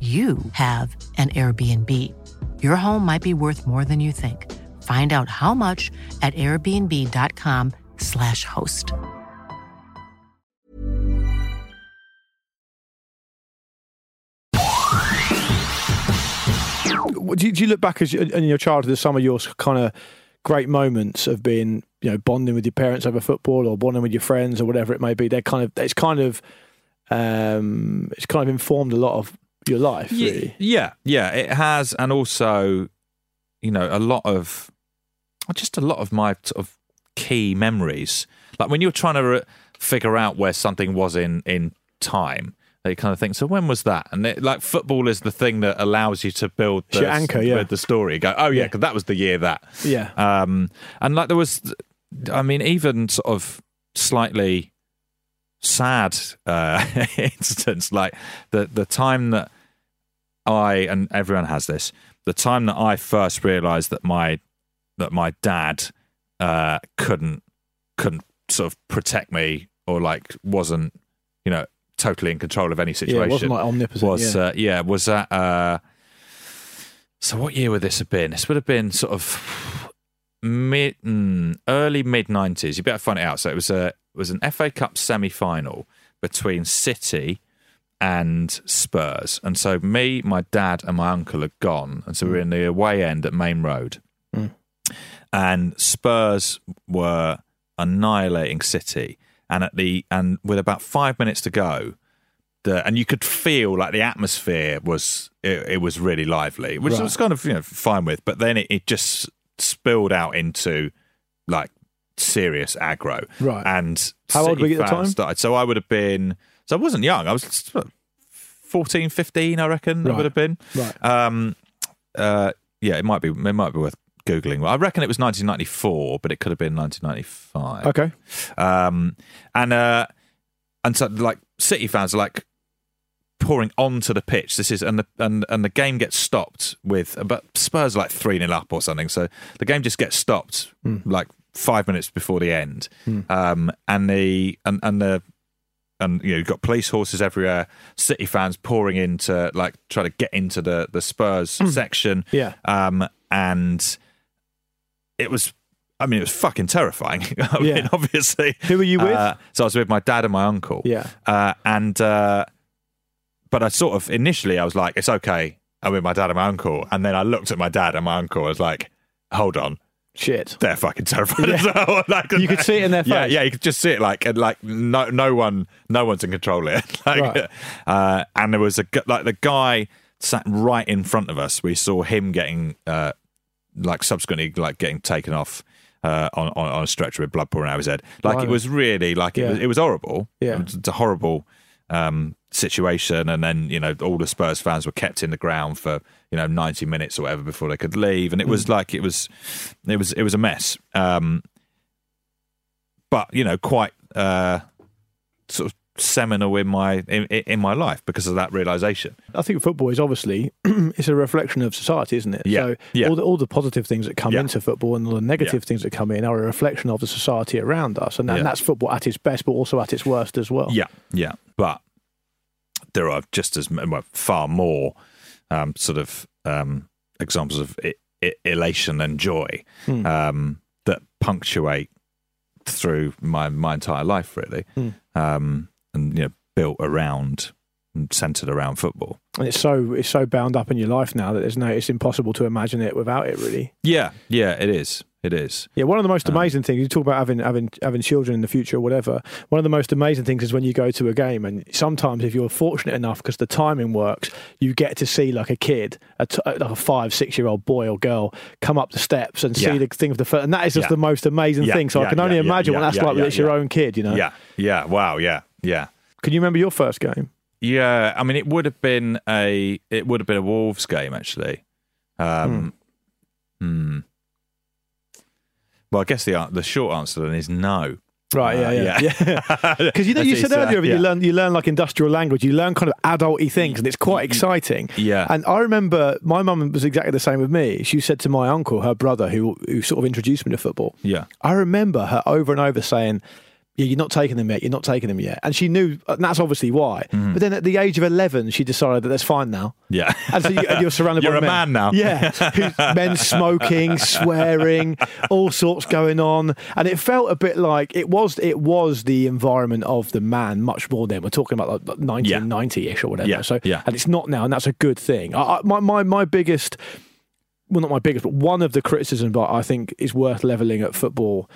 you have an Airbnb. Your home might be worth more than you think. Find out how much at airbnb.com/slash host. Do you, look back as you- in your childhood as some of your kind of great moments of being, you know, bonding with your parents over football or bonding with your friends or whatever it may be? They're kind of it's kind of um, it's kind of informed a lot of your life. Really. Yeah, yeah, it has, and also, you know, a lot of, just a lot of my sort of key memories. Like when you're trying to re- figure out where something was in in time, you kind of think, so when was that? And it, like football is the thing that allows you to build the, your anchor, yeah. the story. Go, oh yeah, Yeah. 'cause that was the year that. Yeah. Um, and like there was, I mean, even sort of slightly sad uh, [LAUGHS] instance, like the the time that I and everyone has this, the time that I first realised that my that my dad uh, couldn't couldn't sort of protect me or like wasn't you know totally in control of any Yeah, situation it wasn't like omnipotent. was yeah. uh, yeah was that uh so what year would this have been this would have been sort of mid mm, early mid 90s you better find it out so it was a it was an FA Cup semi-final between City and Spurs and so me my dad and my uncle are gone and so we're in the away end at Maine Road Mm. and Spurs were annihilating City and at the and with about 5 minutes to go the, and you could feel like the atmosphere was it, it was really lively, which I Right. was kind of you know fine with. But then it, it just spilled out into like serious aggro. Right. And How old were you at the time? Started, so I would have been. So I wasn't young. I was what, 14, 15, I reckon. Right. would have been. Right. Um. Uh. Yeah. It might be. It might be worth googling. I reckon it was 1994, but it could have been 1995. Okay. Um, and uh, and so like City fans are like pouring onto the pitch. This is and the and and the game gets stopped with but Spurs are like three 0 up or something. So the game just gets stopped like five minutes before the end. Um, and the and and the and you know you've got police horses everywhere. City fans pouring in to like try to get into the the Spurs section. Yeah. Um, and it was. I mean, it was fucking terrifying. [LAUGHS] I Yeah. mean, obviously. Who were you with? Uh, so I was with my dad and my uncle. Yeah. Uh, and uh, but I sort of initially I was like, it's okay. I'm with my dad and my uncle. And then I looked at my dad and my uncle. I was like, hold on, Shit. they're fucking terrified as well. [LAUGHS] Like, You could see it in their face. yeah, yeah, you could just see it. Like, and like no, no one, no one's in control it. [LAUGHS] like, Right. uh, and there was a like the guy sat right in front of us. We saw him getting uh, like subsequently like getting taken off. Uh, on, on on a stretcher with blood pouring out of his head, like it was really like it Yeah. was it was horrible. Yeah. it was, it's a horrible um, situation, and then you know all the Spurs fans were kept in the ground for you know ninety minutes or whatever before they could leave, and it was like it was it was it was a mess. Um, but you know, quite uh, sort of seminal in my in, in my life because of that realization. I think football is obviously [CLEARS THROAT] it's a reflection of society, isn't it? Yeah, So yeah. all the all the positive things that come Yeah. into football and all the negative Yeah. things that come in are a reflection of the society around us, and, that, and that's football at its best, but also at its worst as well. Yeah, yeah, but there are just as well, far more um, sort of um, examples of I- I- elation and joy Hmm. um, that punctuate through my my entire life, really, Hmm. Um, and you know, built around and centered around football. and it's so it's so bound up in your life now that there's no it's impossible to imagine it without it. Really. Yeah, yeah, it is. It is. Yeah, one of the most Um, amazing things you talk about having having having children in the future or whatever. One of the most amazing things is when you go to a game, and sometimes if you're fortunate enough because the timing works, you get to see like a kid, a, t- like a five six year old boy or girl, come up the steps and Yeah. see the thing of the first, and that is just Yeah. the most amazing Yeah, thing. So I can only imagine what that's like when it's your own kid. You know? Yeah, yeah. Wow. Yeah, yeah. Can you remember your first game? Yeah, I mean, it would have been a it would have been a Wolves game actually. Um, hmm. Well, I guess the the short answer then is no. Right, Uh, yeah, yeah, yeah. [LAUGHS] [LAUGHS] Because you know, you said uh, earlier, you learn you learn like industrial language, you learn kind of adulty things, and it's quite exciting. Yeah. And I remember my mum was exactly the same with me. She said to my uncle, her brother, who who sort of introduced me to football. Yeah. I remember her over and over saying, "Yeah, you're not taking them yet. You're not taking them yet." And she knew, and that's obviously why. Mm-hmm. But then at the age of eleven, she decided that that's fine now. Yeah. And so you, and you're surrounded by You're a men. man now. Yeah, [LAUGHS] men smoking, swearing, all sorts going on, and it felt a bit like it was. It was the environment of the man much more then. We're talking about like 1990ish or whatever. Yeah, So, yeah. and it's not now, and that's a good thing. I, I, my my my biggest, well, not my biggest, but one of the criticisms I think is worth leveling at football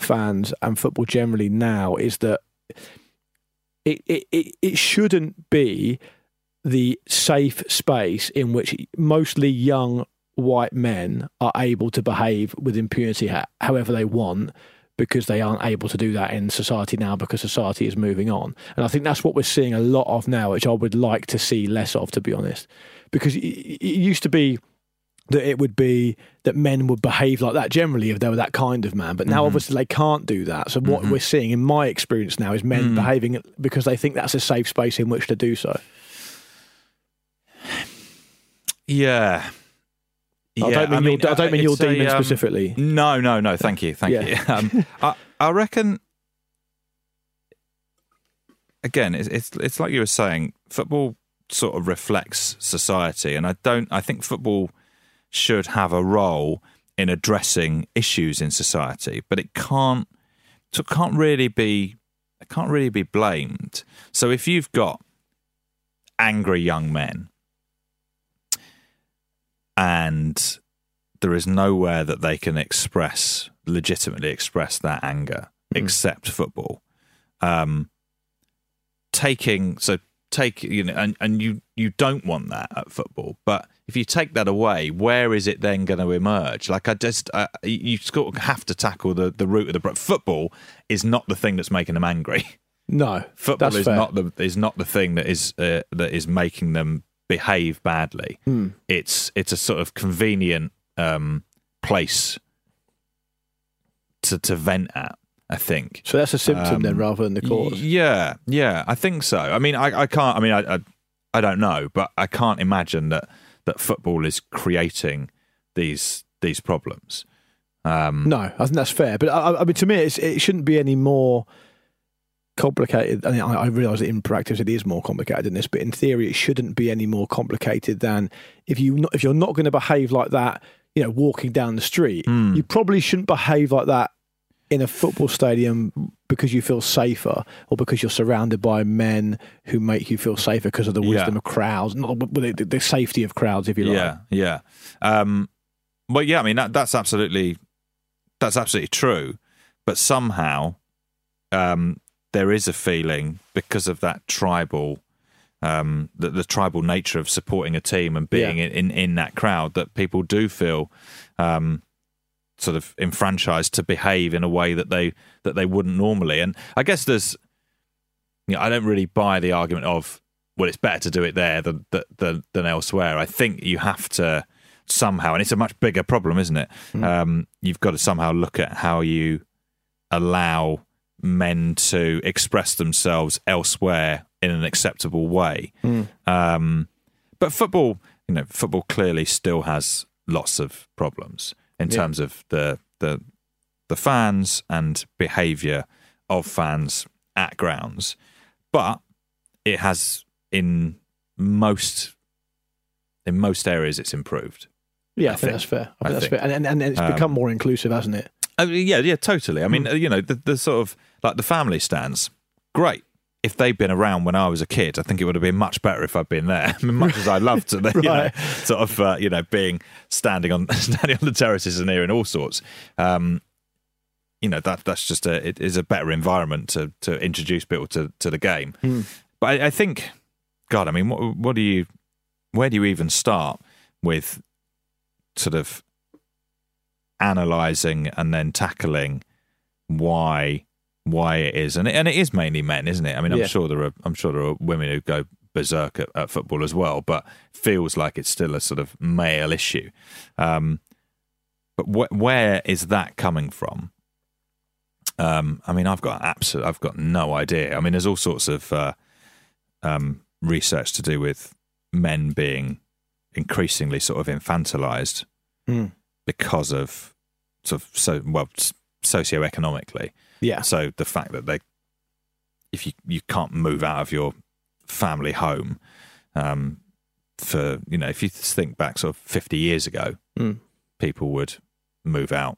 fans and football generally now is that it, it, it, shouldn't be the safe space in which mostly young white men are able to behave with impunity however they want because they aren't able to do that in society now because society is moving on. And I think that's what we're seeing a lot of now, which I would like to see less of, to be honest. Because it used to be that it would be that men would behave like that generally if they were that kind of man. But now, obviously, they can't do that. So, what we're seeing, in my experience now, is men behaving because they think that's a safe space in which to do so. Yeah. I Yeah, don't mean, your, I don't mean your demon um, specifically. No, no, no. Thank you, thank Yeah. you. Um, [LAUGHS] I, I reckon. Again, it's, it's it's like you were saying. Football sort of reflects society, and I don't. I think football should have a role in addressing issues in society, but it can't. So it can't really be. It can't really be blamed. So if you've got angry young men and there is nowhere that they can express legitimately express that anger except football um taking so take you know and, and you you don't want that at football but if you take that away where is it then going to emerge like i just uh, you sort of have to tackle the the root of the football is not the thing that's making them angry [LAUGHS] No, football is fair. not the is not the thing that is uh, that is making them behave badly. Hmm. It's it's a sort of convenient um, place to to vent at. I think. So that's a symptom then, Um, rather than the cause. Yeah, yeah, I think so. I mean, I, I can't. I mean, I, I I don't know, but I can't imagine that that football is creating these these problems. Um, No, I think that's fair. But I, I mean, to me, it's, it shouldn't be any more complicated. I, mean, I, I realise that in practice it is more complicated than this, but in theory, it shouldn't be any more complicated than if you not, if you're not going to behave like that, you know, walking down the street, Hmm. you probably shouldn't behave like that in a football stadium because you feel safer or because you're surrounded by men who make you feel safer because of the Yeah. wisdom of crowds, not the, the, the safety of crowds, if you like. Yeah, yeah. Um, well, yeah. I mean, that, that's absolutely that's absolutely true. But somehow, um, there is a feeling because of that tribal, um, the, the tribal nature of supporting a team and being Yeah. in, in in that crowd that people do feel. Um, sort of enfranchised to behave in a way that they that they wouldn't normally and i guess there's you know, I don't really buy the argument of well, it's better to do it there than than, than elsewhere. I think you have to somehow, and it's a much bigger problem, isn't it? Mm. Um, you've got to somehow look at how you allow men to express themselves elsewhere in an acceptable way. Mm. Um, but football, you know, football clearly still has lots of problems in Yeah. terms of the the the fans and behaviour of fans at grounds, but it has in most in most areas it's improved. Yeah, I, I think, think- that's fair. I I think that's think. fair, and, and, and it's Um, become more inclusive, hasn't it? Uh, yeah, yeah, totally. I mean, uh, you know, the, the sort of like the family stands, great. If they'd been around when I was a kid, I think it would have been much better if I'd been there. [LAUGHS] I mean, much as I loved to, [LAUGHS] you know, sort of, uh, you know, being standing on [LAUGHS] standing on the terraces and hearing all sorts. Um, you know, that that's just a it is a better environment to to introduce people to to the game. But I, I think, God, I mean, what what do you, where do you even start with sort of analyzing and then tackling why why it is and it, and it is mainly men isn't it i mean i'm Yeah. sure there are i'm sure there are women who go berserk at, at football as well but feels like it's still a sort of male issue um but wh- where is that coming from um i mean i've got absolute i've got no idea i mean there's all sorts of uh um research to do with men being increasingly sort of infantilized Mm. because of sort of so well socioeconomically. Yeah. So the fact that they, if you you can't move out of your family home, um, for you know, if you think back sort of fifty years ago, Mm. people would move out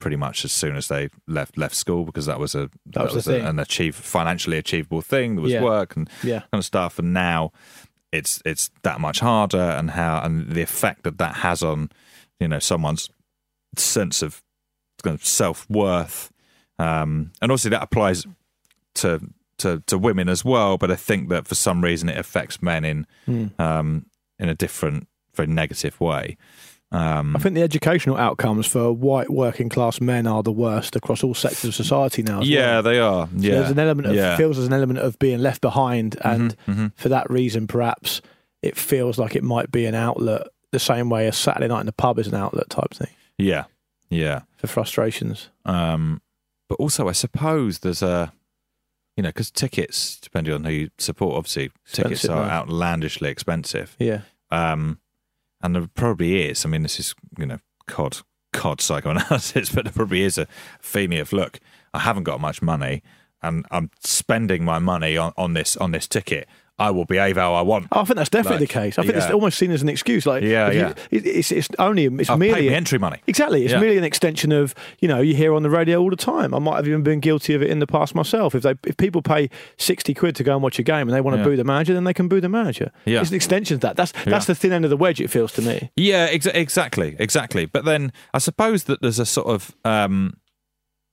pretty much as soon as they left left school because that was a That was the a- an achieve financially achievable thing. There was Yeah. work and Yeah. kind of stuff, and now it's it's that much harder, and how and the effect that that has on you know someone's sense of kind of self worth, um, and obviously that applies to to to women as well. But I think that for some reason it affects men in Mm. um, in a different, very negative way. Um, I think the educational outcomes for white working class men are the worst across all sectors of society now. yeah, well. they are. So Yeah, there's an element of yeah. feels there's an element of being left behind, and mhm. for that reason, perhaps it feels like it might be an outlet, the same way a Saturday night in the pub is an outlet type thing yeah, yeah. for frustrations. Um, but also, I suppose there's a, you know, because tickets, depending on who you support, obviously tickets Expensive, are outlandishly expensive. Yeah, Um, and there probably is. I mean, this is you know, cod cod psychoanalysis, [LAUGHS] but there probably is a feeling of look, I haven't got much money, and I'm spending my money on, on this on this ticket. I will behave how I want. I think that's definitely Like, the case. I think it's almost seen as an excuse. Like, Yeah, you- yeah. it- it's it's only it's I've merely entry money. Exactly. It's Yeah. merely an extension of, you know, you hear on the radio all the time. I might have even been guilty of it in the past myself. If they if people pay 60 quid to go and watch a game and they want to Yeah. boo the manager, then they can boo the manager. Yeah. It's an extension of that. That's Yeah. that's the thin end of the wedge, it feels to me. Yeah, exa- exactly, exactly. But then I suppose that there's a sort of, um,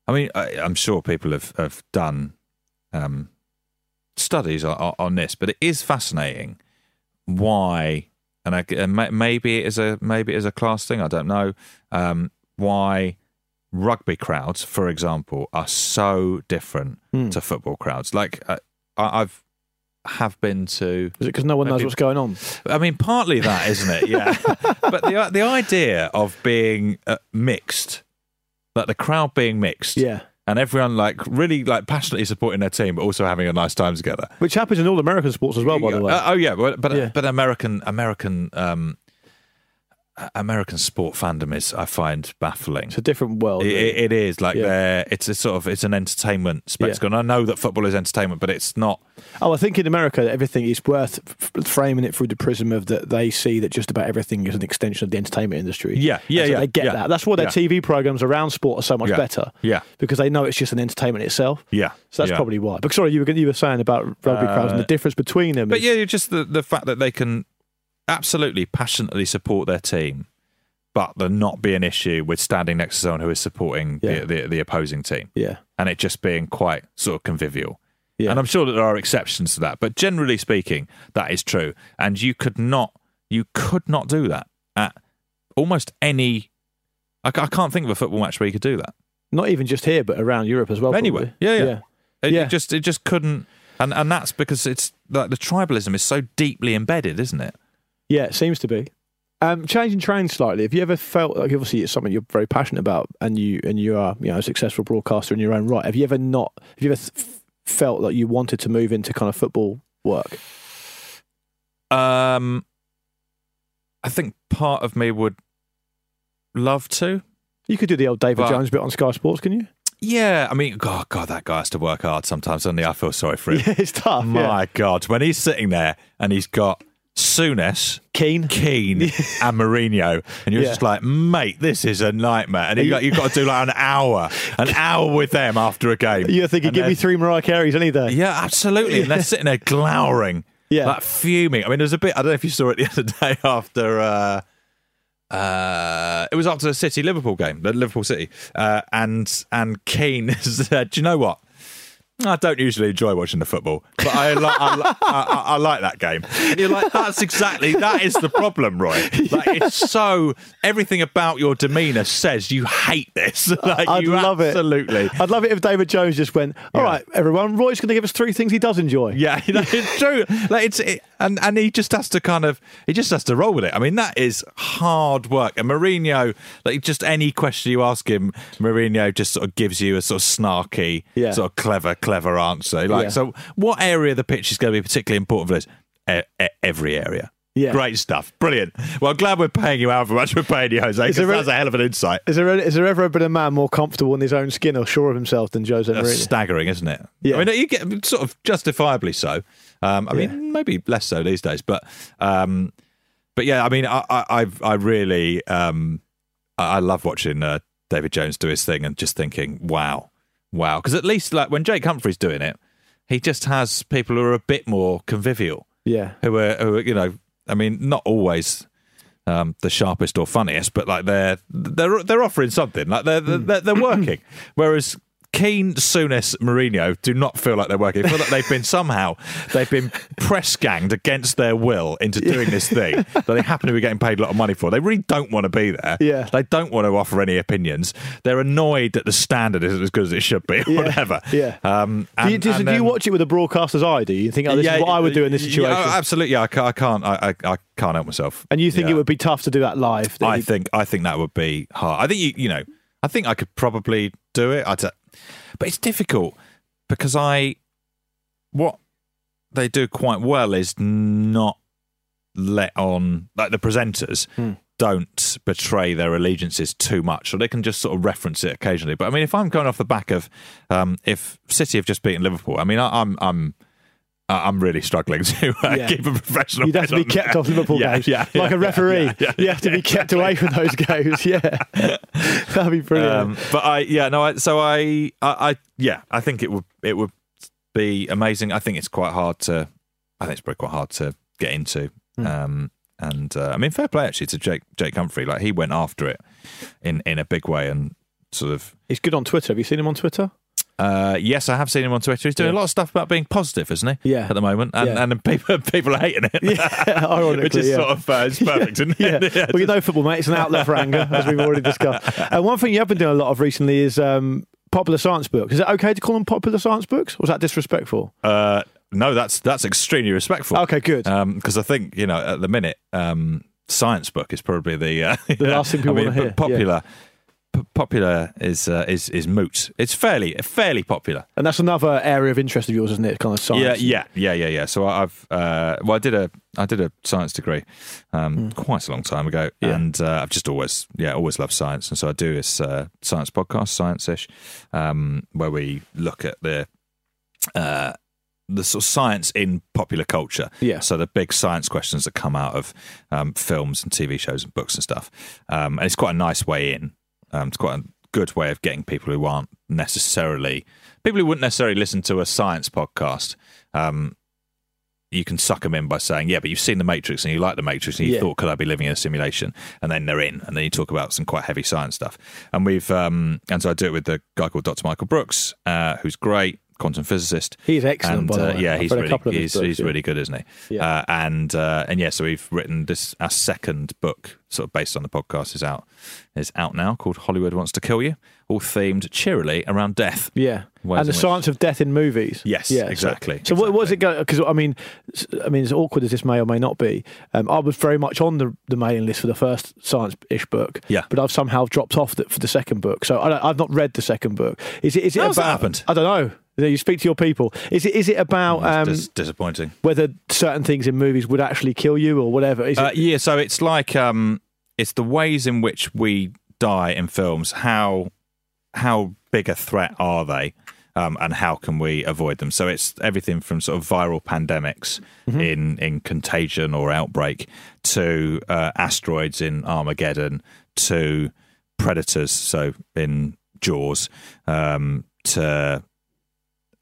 I mean, I, I'm sure people have have done um, studies on, on this, but it is fascinating why, and, I, and maybe it is a maybe it is a class thing. I don't know um, why rugby crowds, for example, are so different Hmm. to football crowds. Like uh, I, I've have been to Is it because no one knows what's going on? I mean, partly that, isn't it? Yeah. [LAUGHS] but the the idea of being uh, mixed, like the crowd being mixed, Yeah. And everyone like really like passionately supporting their team, but also having a nice time together. Which happens in all American sports as well, by the way. Uh, oh yeah, but but, Yeah. but American American um, American sport fandom is I find baffling. it's a different world. It, it- is like Yeah. it's a sort of it's an entertainment spectacle. And I know that football is entertainment, but it's not. Oh, I think in America, everything is worth f- framing it through the prism of that they see that just about everything is an extension of the entertainment industry. Yeah, yeah, so yeah, They get yeah. that. That's why their Yeah. TV programs around sport are so much Yeah. better. Yeah. because they know it's just an entertainment itself. Yeah, So that's yeah. probably why. But sorry, you were you were saying about rugby crowds and the uh, difference between them. But is- yeah, just the the fact that they can absolutely passionately support their team, but there not be an issue with standing next to someone who is supporting Yeah. the, the the opposing team, yeah, and it just being quite sort of convivial. Yeah. And I'm sure that there are exceptions to that, but generally speaking, that is true. And you could not you could not do that at almost any. I, I can't think of a football match where you could do that. not even just here, but around Europe as well. anyway, probably. yeah, yeah. It, Yeah. just it just couldn't. and and that's because it's like the tribalism is so deeply embedded, isn't it? Yeah, it seems to be. Um, changing trains slightly. Have you ever felt like obviously it's something you're very passionate about, and you and you are you know a successful broadcaster in your own right? Have you ever not? Have you ever f- felt that you wanted to move into kind of football work? Um, I think part of me would love to. You could do the old David But- Jones bit on Sky Sports, can you? Yeah, I mean, God, God, that guy has to work hard sometimes, doesn't? I feel sorry for him. [LAUGHS] Yeah, it's tough. My yeah. God, when he's sitting there and he's got Souness, Keen. Keane, and Mourinho, and you're Yeah. just like, mate, this is a nightmare. And you got, you've got to do like an hour, an hour with them after a game. You're thinking, give me three Mariah Careys any day. Yeah, absolutely. And they're sitting there glowering, Yeah. like fuming. I mean, there's a bit. I don't know if you saw it the [LAUGHS] other day after. Uh, uh, it was after the City Liverpool game, the Liverpool City, uh, and and Keane [LAUGHS] said, "Do you know what? I don't usually enjoy watching the football, but I, li- I, li- I, I, like that game." And you're like, "That's exactly that is the problem, Roy. Like it's so everything about your demeanour says you hate this. [LAUGHS] Like I'd you love it. absolutely. I'd love it if David Jones just went, "All Yeah. right, everyone, Roy's going to give us three things he does enjoy." Yeah, [LAUGHS] it's true. Like it's it, and and he just has to kind of he just has to roll with it. I mean, that is hard work. And Mourinho, like just any question you ask him, Mourinho just sort of gives you a sort of snarky, Yeah. sort of clever, clever answer. Like, Yeah. so what area of the pitch is going to be particularly important for this? E- every area. Yeah. Great stuff. Brilliant. Well, glad we're paying you however much we're paying you, Jose, because that's a hell of an insight. Is there is there ever been a man more comfortable in his own skin or sure of himself than Jose That's Mourinho? staggering, isn't it? Yeah. I mean, you get sort of justifiably so. Um, I Yeah. mean, maybe less so these days, but um, but yeah, I mean, I I I've- really um, I I love watching uh, David Jones do his thing and just thinking, wow, wow, because at least like when Jake Humphrey's doing it, he just has people who are a bit more convivial, yeah, who are who are you know, I mean, not always. Um, the sharpest or funniest, but like they're they're they're offering something, like they're they're, they're working. [CLEARS THROAT] Whereas Keane, Souness, Mourinho do not feel like they're working. They feel like they've been somehow they've been press ganged against their will into doing this thing that they happen to be getting paid a lot of money for. They really don't want to be there. Yeah. they don't want to offer any opinions. They're annoyed that the standard isn't as good as it should be, [LAUGHS] Yeah. whatever. Yeah. Um, do you, and- do, and do you watch it with a broadcaster's eye? Do you think, oh, this is what I would do in this situation? oh, absolutely. Yeah, I can't. I can't. I, I, I can't help myself. and you think Yeah. it would be tough to do that live? I you- think I think that would be hard. I think you you know I think I could probably do it. I but it's difficult because I what they do quite well is not let on like the presenters Hmm. don't betray their allegiances too much, or they can just sort of reference it occasionally. But I mean, if I'm going off the back of um, if City have just beaten Liverpool, I mean, I, I'm I'm I'm really struggling to uh, Yeah. keep a professional. You'd have to be kept that. off Liverpool Yeah, games, yeah, like a referee. you have to be kept away from those [LAUGHS] games. Yeah, [LAUGHS] that'd be brilliant. Um, but I, yeah, no. I, so I, I, I, yeah, I think it would, it would be amazing. I think it's quite hard to, I think it's probably quite hard to get into. Hmm. Um, and uh, I mean, fair play actually to Jake, Jake Humphrey. Like he went after it in in a big way and sort of. He's good on Twitter. Have you seen him on Twitter? Uh, yes, I have seen him on Twitter. He's doing Yeah. a lot of stuff about being positive, isn't he? Yeah. At the moment, and Yeah. and people [LAUGHS] people are hating it. Yeah, ironically, which is yeah. sort of uh, it's [LAUGHS] perfect, isn't Yeah. [LAUGHS] it? well, you know football, mate. It's an outlet for anger, as we've already discussed. And one thing you have been doing a lot of recently is um, popular science books. Is it okay to call them popular science books? Or was that disrespectful? Uh, no, that's that's extremely respectful. Okay, good. Because I think you know at the minute, um, science book is probably the uh, The last thing people I mean, wanna hear, Popular, p- popular is uh, is is moot. It's fairly fairly popular. And that's another area of interest of yours, isn't it? Kind of science. Yeah, yeah, yeah, yeah, yeah. So I- I've uh, well, I did a I did a science degree um, quite a long time ago. Yeah. and uh, I've just always yeah always loved science, and so I do this uh, science podcast, Science Ish, um, where we look at the. Uh, the sort of science in popular culture. Yeah. So the big science questions that come out of um, films and TV shows and books and stuff. Um, and it's quite a nice way in. Um, it's quite a good way of getting people who aren't necessarily people who wouldn't necessarily listen to a science podcast. Um, you can suck them in by saying, "Yeah, but you've seen the Matrix and you like the Matrix and you Yeah. thought, could I be living in a simulation?" And then they're in, and then you talk about some quite heavy science stuff. And we've um, and so I do it with the guy called Dr. Michael Brooks, uh, who's great, quantum physicist. He's excellent, And, uh, yeah, I've he's really he's, books, he's yeah. really good, isn't he? Yeah. Uh, and uh, and yeah, so we've written this. Our second book, sort of based on the podcast, is out is out now called Hollywood Wants to Kill You, all themed cheerily around death. Yeah, and the which- science of death in movies. Yes, yeah, so- exactly, So, what was it going? Because I mean, I mean, as awkward as this may or may not be, um, I was very much on the, the mailing list for the first science-ish book. Yeah. but I've somehow dropped off the, for the second book. So I don't, I've not read the second book. Is it? Is it How's that happened? I don't know. You speak to your people. Is it? Is it about um, dis- disappointing. whether certain things in movies would actually kill you or whatever? Is Uh, it? yeah, so it's like um, it's the ways in which we die in films. How how big a threat are they, um, and how can we avoid them? So it's everything from sort of viral pandemics in in Contagion or Outbreak to uh, asteroids in Armageddon to predators. So in Jaws um, to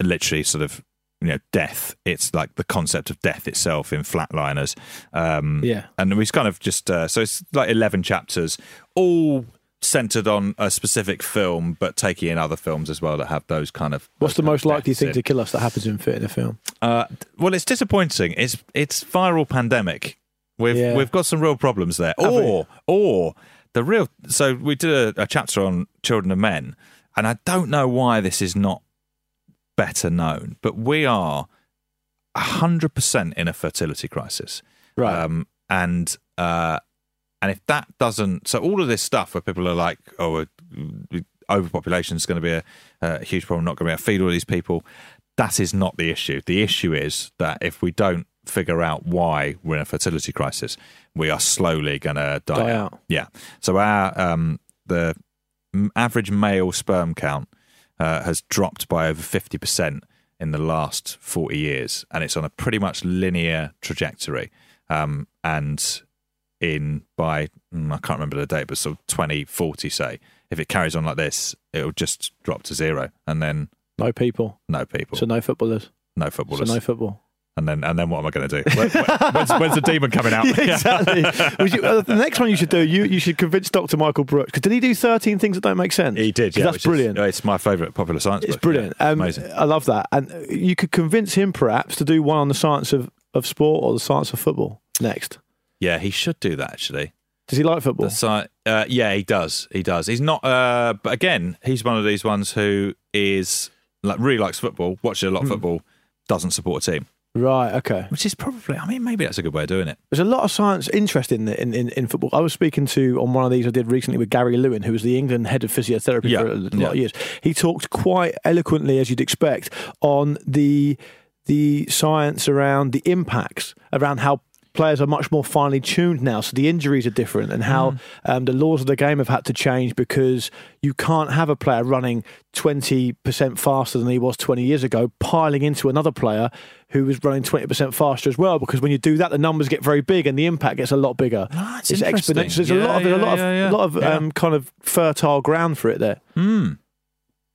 literally sort of you know death it's like the concept of death itself in flatliners um Yeah. and we've kind of just uh, so it's like 11 chapters all centered on a specific film but taking in other films as well that have those kind of What's the most likely thing in. to kill us that happens in fit in a film? Uh, well, it's disappointing. It's it's viral pandemic. We've Yeah. we've got some real problems there. Have we? or or the real. So we did a, a chapter on children of men, and I don't know why this is not better known, but we are hundred percent in a fertility crisis. Right. Um, and uh, and if that doesn't, so all of this stuff where people are like, oh, overpopulation is going to be a, a huge problem, not going to be able to feed all these people. That is not the issue. The issue is that if we don't figure out why we're in a fertility crisis, we are slowly going to die, Die out. out. Yeah. So our um, the average male sperm count uh, has dropped by over fifty percent in the last forty years, and it's on a pretty much linear trajectory. Um, and in by mm, I can't remember the date, but sort of twenty forty, say, if it carries on like this, it'll just drop to zero, and then no people. no people, So no footballers. no footballers. So no football. And then and then what am I going to do? When- when- when's, when's the demon coming out? [LAUGHS] Yeah, exactly. Would you- uh, the next one you should do, you you should convince Dr. Michael Brooks. Because did he do 13 things that don't make sense? He did. 'Cause Yeah, That's which is- brilliant. it's my favourite popular science it's book. brilliant. Yeah, Um, amazing. I love that. And uh, you could convince him perhaps to do one on the science of, of sport or the science of football next. Yeah, he should do that actually. Does he like football? The sci- uh, yeah, he does. He does. He's not. Uh, but again, he's one of these ones who is like really likes football, watches a lot of football, doesn't support a team, Right, okay. which is probably. I mean, maybe that's a good way of doing it. There's a lot of science interest in, in, in, in football. I was speaking to on one of these I did recently with Gary Lewin, who was the England head of physiotherapy Yeah, for a lot yeah. of years. He talked quite eloquently, as you'd expect, on the the science around the impacts, around how players are much more finely tuned now. So the injuries are different, and how Mm. um, the laws of the game have had to change because you can't have a player running 20% faster than he was 20 years ago, piling into another player who was running 20% faster as well. Because when you do that, the numbers get very big and the impact gets a lot bigger. Ah, it's exponential. There's a lot of, there's a lot of, yeah, yeah. a lot of Yeah. um, kind of fertile ground for it there. Hmm.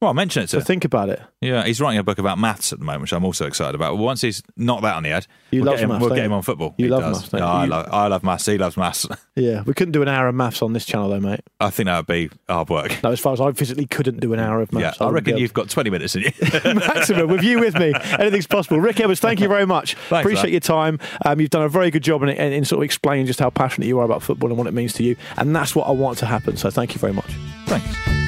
Well, I'll mention it to So think about it. Yeah, he's writing a book about maths at the moment, which I'm also excited about. Once he's knocked that on the head, You we'll, love get him, maths, we'll get him on football. You He love does. maths, No, you? I You- love, I love maths. He loves maths. [LAUGHS] Yeah, we couldn't do an hour of maths on this channel though, mate. I think that would be hard work. No, as far as I physically couldn't do an hour of maths. Yeah, maths. I reckon you've got 20 minutes in you. [LAUGHS] maximum with you with me. Anything's possible. Rick Edwards, thank you very much. [LAUGHS] Thanks, Appreciate man. your time. Um, you've done a very good job in, in, in sort of explaining just how passionate you are about football and what it means to you, and that's what I want to happen. So thank you very much. Thanks.